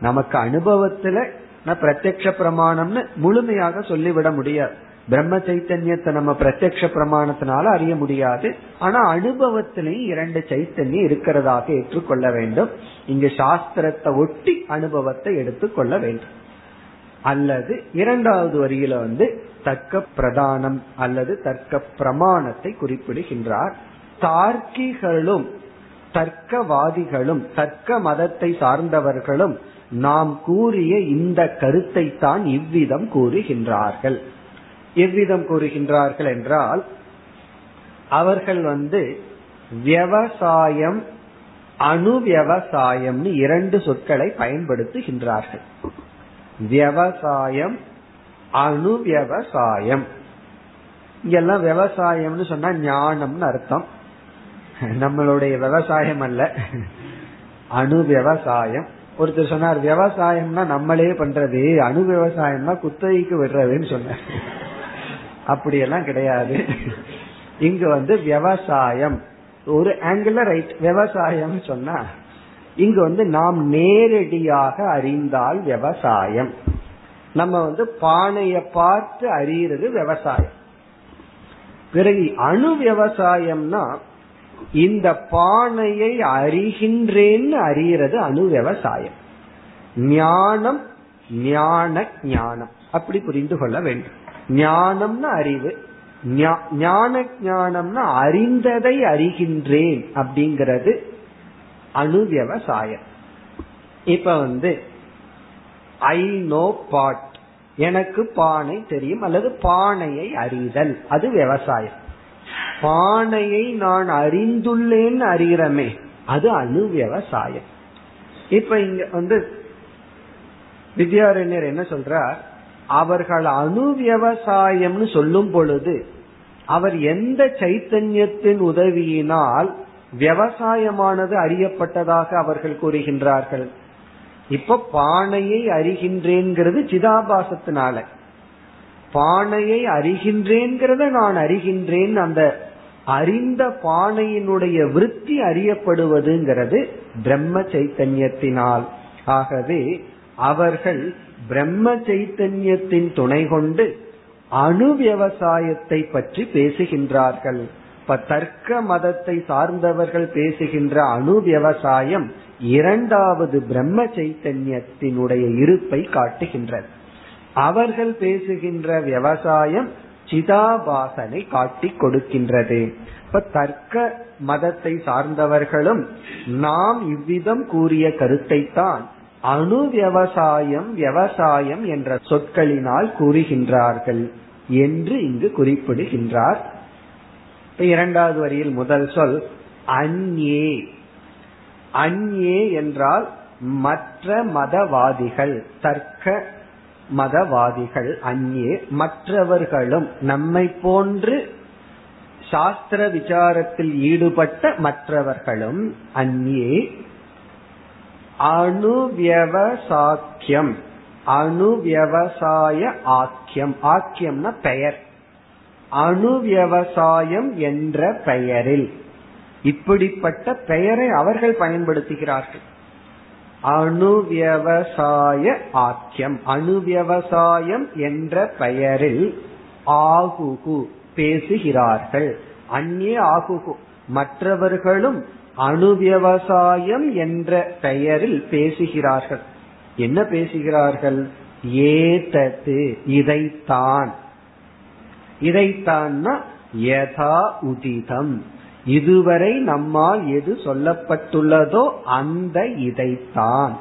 நமக்கு அனுபவத்துல பிரத்யக்ஷ பிரமாணம்னு முழுமையாக சொல்லிவிட முடியாது. பிரம்ம சைத்தன்யத்தை நம்ம பிரத்யக்ஷ பிரமாணத்தினால அறிய முடியாது. ஆனா அனுபவத்திலையும் இரண்டு சைத்தன்யம் இருக்கிறதாக ஏற்றுக்கொள்ள வேண்டும். இங்கு சாஸ்திரத்தை ஒட்டி அனுபவத்தை எடுத்துக்கொள்ள வேண்டும். அல்லது இரண்டாவது வரியில வந்து தர்க்க பிரதானம் அல்லது தர்க்க பிரமாணத்தை குறிப்பிடுகின்றார். தார்க்கிகளும் தர்க்கவாதிகளும் தர்க்க மதத்தை சார்ந்தவர்களும் நாம் கூறிய இந்த கருத்தை தான் இவ்விதம் கூறுகின்றார்கள். எவ்விதம் கூறுகின்றார்கள் என்றால் அவர்கள் வந்து விவசாயம் அணுவியவசாயம்னு இரண்டு சொற்களை பயன்படுத்துகின்றார்கள். விவசாயம் அணுவியவசாயம் இங்கெல்லாம் விவசாயம்னு சொன்னா ஞானம்னு அர்த்தம். நம்மளுடைய விவசாயம் அல்ல. அணு விவசாயம். ஒருத்தர் சொன்னார் விவசாயம்னா நம்மளே பண்றது அணு விவசாயம்னா குத்தகைக்கு விடுறதுன்னு சொன்னார். அப்படியெல்லாம் கிடையாது. இங்கு வந்து விவசாயம். ஒரு ஆங்கிள் ரைட் விவசாயம் சொன்னா இங்கு வந்து நாம் நேரடியாக அறிந்தால் விவசாயம். நம்ம வந்து பானைய பார்த்து அறியறது விவசாயம். பிறகு அணு விவசாயம்னா இந்த பானையை அறிகின்றேன்னு அறியறது அணு விவசாயம். ஞானம் ஞான ஞானம். அப்படி புரிந்து கொள்ள வேண்டும். ஞானம்னா அறிவு. ஞான ஞானம்னா அறிந்ததை அறிகின்றேன் அப்படிங்கிறது அணுவியவசாயம். இப்ப வந்து ஐ நோ பாட் எனக்கு பானை தெரியும் அல்லது பானையை அறிதல். அது விவசாயம். பானையை நான் அறிந்துள்ளேன்னு அறிகிறமே அது அணு விவசாயம் இப்ப இங்க வந்து வித்யாரண்யர் என்ன சொல்றார்? அவர்கள் அணு விவசாயம்னு சொல்லும் பொழுது அவர் எந்த சைத்தன்யத்தின் உதவியினால் விவசாயமானது அறியப்பட்டதாக அவர்கள் கூறுகின்றார்கள். இப்ப பானையை அறிகின்றேங்கிறது சிதாபாசத்தினால. பானையை அறிகின்றேங்கிறத நான் அறிகின்றேன். அந்த அறிந்த பானையினுடைய விருத்தி அறியப்படுவதுங்கிறது பிரம்ம சைத்தன்யத்தினால். ஆகவே அவர்கள் பிரம்ம சைத்தன்யத்தின் துணை கொண்டு அணு விவசாயத்தை பற்றி பேசுகின்றார்கள். இப்ப தர்க்க மதத்தை சார்ந்தவர்கள் பேசுகின்ற அணு விவசாயம் இரண்டாவது பிரம்ம சைத்தன்யத்தினுடைய இருப்பை காட்டுகின்றது. அவர்கள் பேசுகின்ற விவசாயம் சிதாபாசனை காட்டி கொடுக்கின்றது. இப்ப தர்க்க மதத்தை சார்ந்தவர்களும் நாம் இவ்விதம் கூறிய கருத்தை தான் அணு விவசாயம் விவசாயம் என்ற சொற்களினால் கூறுகின்றார்கள் என்று இங்கு குறிப்பிடுகின்றார். இரண்டாவது வரியில் முதல் சொல் அந்யே. அந்யே என்றால் மற்ற மதவாதிகள் தர்க்க மதவாதிகள் அந்யே. மற்றவர்களும் நம்மை போன்று சாஸ்திர விசாரத்தில் ஈடுபட்ட மற்றவர்களும் அந்யே. அணுவியவசாக்கியம். அணுவியவசாய ஆக்கியம். ஆக்கியம்னா பெயர். அணுவியவசாயம் என்ற பெயரில். இப்படிப்பட்ட பெயரை அவர்கள் பயன்படுத்துகிறார்கள். அணுவியவசாய ஆக்கியம். அணுவியவசாயம் என்ற பெயரில் ஆகுகு பேசுகிறார்கள். அந்நே ஆகுகு. மற்றவர்களும் அணுவியவசாயம் என்ற பெயரில் பேசுகிறார்கள். என்ன பேசுகிறார்கள்? ஏதத்து இதைத்தான். இதைத்தான்னா யதா உதிதம். இதுவரை நம்மால் எது சொல்லப்பட்டுள்ளதோ அந்த இதைத்தான்.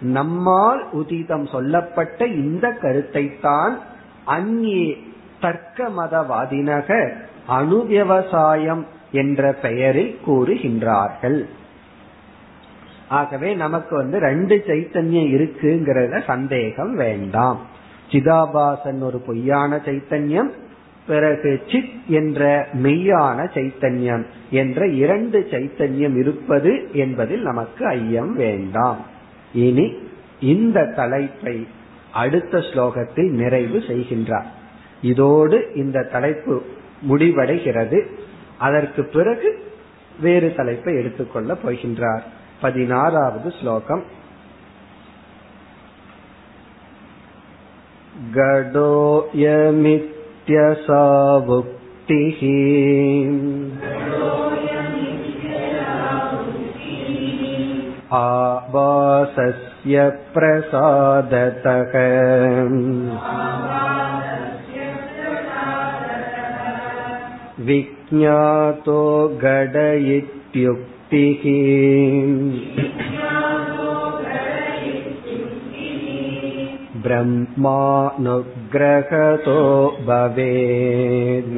நம்மால் உதிதம் சொல்லப்பட்ட இந்த கருத்தைத்தான் அந்நே தர்க்க மதவாதினக அணுவியவசாயம் என்ற பெயரில் கூறுகின்றார்கள். ஆகவே நமக்கு வந்து ரெண்டு சைத்தன்யம் இருக்குங்கிறத சந்தேகம் வேண்டாம். சிதாபாசன் ஒரு பொய்யான சைத்தன்யம் பிறகு சித் என்ற மெய்யான சைத்தன்யம் என்ற இரண்டு சைத்தன்யம் இருப்பது என்பதில் நமக்கு ஐயம் வேண்டாம். இனி இந்த தலைப்பை அடுத்த ஸ்லோகத்தில் நிறைவு செய்கின்றார். இதோடு இந்த தலைப்பு முடிவடைகிறது. அதற்கு பிறகு வேறு தலைப்பை எடுத்துக்கொள்ள போகின்றார் பதினாறாவது ஸ்லோகம் नित्यसावुक्तिः आवासस्य प्रसादतः विज्ञातो गड इत्युक्तिः ब्रह्मानुग्रहतो भवेत्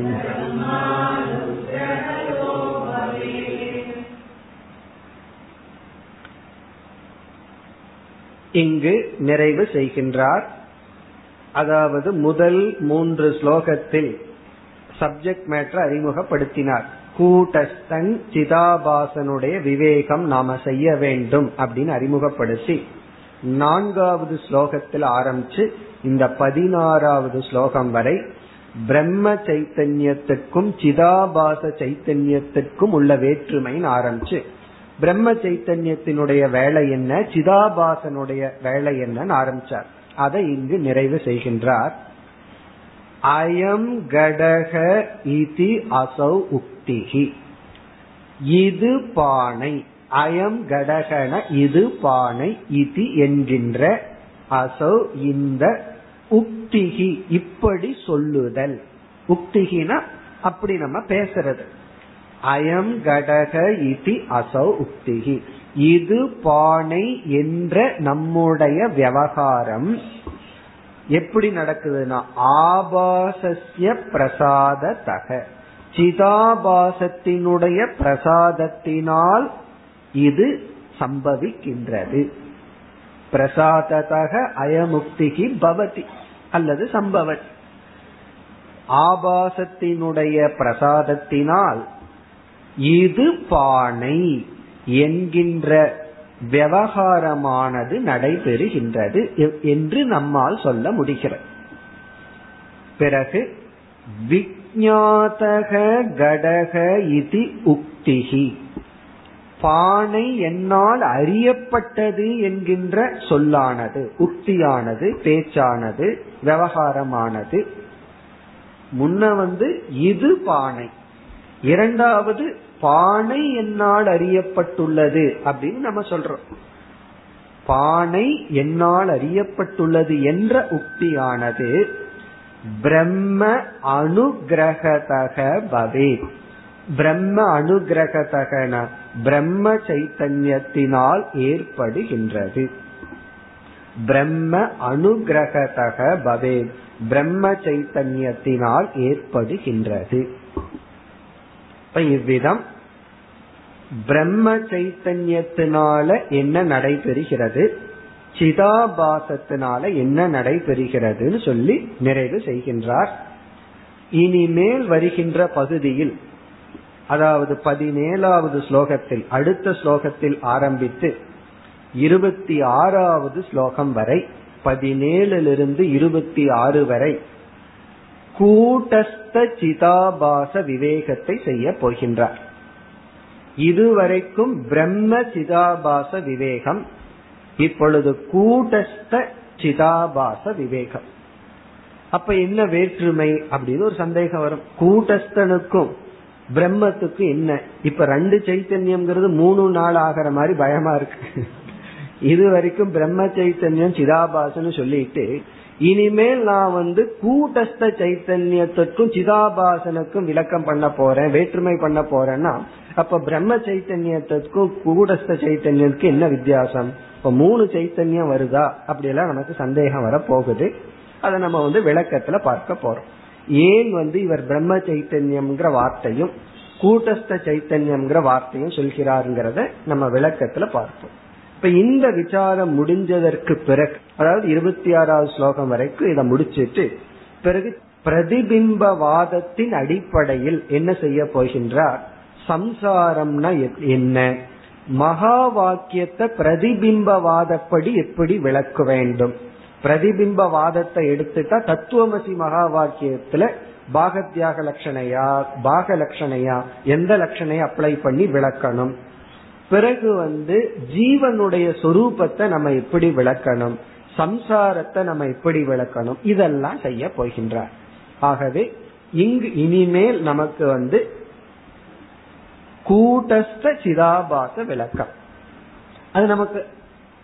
இங்கு நிறைவு செய்கின்றார் அதாவது முதல் மூன்று ஸ்லோகத்தில் சப்ஜெக்ட் மேட்டர் அறிமுகப்படுத்தினார். கூட்டஸ்தன் சிதாபாசனுடைய விவேகம் நாம செய்ய வேண்டும் அப்படின்னு அறிமுகப்படுத்தி நான்காவது ஸ்லோகத்தில் ஆரம்பிச்சு இந்த பதினாறாவது ஸ்லோகம் வரை பிரம்ம சைத்தன்யத்துக்கும் சிதாபாச சைத்தன்யத்துக்கும் உள்ள வேற்றுமைன்னு ஆரம்பிச்சு பிரம்ம சைத்தன்யத்தினுடைய வேலை என்ன சிதாபாசனுடைய வேலை என்னன்னு ஆரம்பிச்சார். அதை இங்கு நிறைவு செய்கின்றார். அயம் கடக இதி அசௌ உக்திகி இது பானை. அயம் கடகன இது பானை இது என்கின்ற அசௌ இந்த உக்திகி இப்படி சொல்லுதல். உக்திகினா அப்படி நம்ம பேசுறது. அயம் கடக இதி அசௌ உக்திகி இது பானை என்ற நம்முடைய விவகாரம் எப்படி நடக்குதுன்னா ஆபாசஸ்ய பிரசாத தக சிதாபாசத்தினுடைய பிரசாதத்தினால் இது சம்பவிக்கின்றது. பிரசாததக அயமுக்திகி பவதி அல்லது சம்பவத் ஆபாசத்தினுடைய பிரசாதத்தினால் இது பானை என்கின்ற விவகாரமானது நடைபெறுகின்றது என்று நம்மால் சொல்ல முடிகிறது. பிறகு விஜாதக கடக இது உக்திகி பானை என்னால் அறியப்பட்டது என்கின்ற சொல்லானது உக்தியானது பேச்சானது விவகாரமானது. முன்ன வந்து இது பானை. இரண்டாவது பானை என்னால் அறியப்பட்டுள்ளது அப்படின்னு நம்ம சொல்றோம். பானை என்னால் அறியப்பட்டுள்ளது என்ற உக்தியானது பிரம்ம அனுகிரகதக பவே. பிரம்ம அனுகிரகதகன பிரம்ம சைத்தன்யத்தினால் ஏற்படுகின்றது. பிரம்ம அனுகிரகதக பவே பிரம்ம சைத்தன்யத்தினால் ஏற்படுகின்றது. இவ்விதம் பிரம்ம சைத்தன்யத்தினால என்ன நடைபெறுகிறது? சிதாபாசத்தினால என்ன நடைபெறுகிறதுன்னு சொல்லி நிறைவு செய்கின்றார். இனிமேல் வருகின்ற பகுதியில் அதாவது பதினேழாவது ஸ்லோகத்தில் அடுத்த ஸ்லோகத்தில் ஆரம்பித்து இருபத்தி ஆறாவது ஸ்லோகம் வரை பதினேழிலிருந்து இருபத்தி ஆறு வரை கூட்டஸ்த சிதாபாச விவேகத்தை செய்ய போகின்றார். இதுவரைக்கும் பிரம்ம சிதாபாச விவேகம் இப்பொழுது கூட்டஸ்த சிதாபாச விவேகம். அப்ப என்ன வேற்றுமை அப்படின்னு ஒரு சந்தேகம் வரும். கூட்டஸ்தனுக்கும் பிரம்மத்துக்கு என்ன? இப்ப ரெண்டு சைத்தன்யம்ங்கிறது மூணு நாள் ஆகிற மாதிரி பயமா இருக்கு. இது வரைக்கும் பிரம்ம சைத்தன்யம் சிதாபாசன்னு சொல்லிட்டு இனிமேல் நான் வந்து கூட்டஸ்த சைத்தன்யத்திற்கும் சிதாபாசனுக்கும் விளக்கம் பண்ண போறேன் வேற்றுமை பண்ண போறேன்னா அப்ப பிரம்ம சைத்தன்யத்திற்கும் கூடஸ்த சைத்தன்யத்துக்கு என்ன வித்தியாசம்? இப்ப மூணு சைத்தன்யம் வருதா? அப்படி எல்லாம் நமக்கு சந்தேகம் வர போகுது அதை நம்ம வந்து விளக்கத்துல பார்க்க போறோம். ஏன் வந்து இவர் பிரம்ம சைத்தன்யம்ங்கிற வார்த்தையும் கூட்டஸ்த சைத்தன்யம்ங்கிற வார்த்தையும் சொல்கிறாருங்கிறத நம்ம விளக்கத்துல பார்ப்போம். இப்ப இந்த விசாரம் முடிஞ்சதற்கு பிறகு அதாவது இருபத்தி ஆறாவது ஸ்லோகம் வரைக்கும் இதை முடிச்சிட்டு பிறகு பிரதிபிம்பவாதத்தின் அடிப்படையில் என்ன செய்ய போகின்றார்? சம்சாரம்னா என்ன? மகா வாக்கியத்தை பிரதிபிம்பவாதப்படி எப்படி விளக்க வேண்டும்? பிரதிபிம்பவாதத்தை எடுத்துட்டா தத்துவமசி மகா வாக்கியத்துல பாகத்யாக லட்சணையா பாக லட்சணையா எந்த லட்சணையை அப்ளை பண்ணி விளக்கணும்? பிறகு வந்து ஜீவனுடைய சொரூபத்தை நம்ம எப்படி விளக்கணும்? சம்சாரத்தை நம்ம எப்படி விளக்கணும்? இதெல்லாம் செய்ய போகின்றார். ஆகவே இங்கு இனிமேல் நமக்கு வந்து கூட்டஸ்த சிதாபாச விளக்கம். அது நமக்கு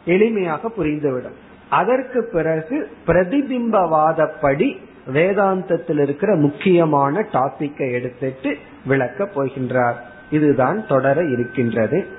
எளிமையாக புரிந்துவிடும். அதற்கு பிறகு பிரதிபிம்பவாதப்படி வேதாந்தத்தில் இருக்கிற முக்கியமான டாபிக்கை எடுத்துட்டு விளக்க போகின்றார். இதுதான் தொடர இருக்கின்றது.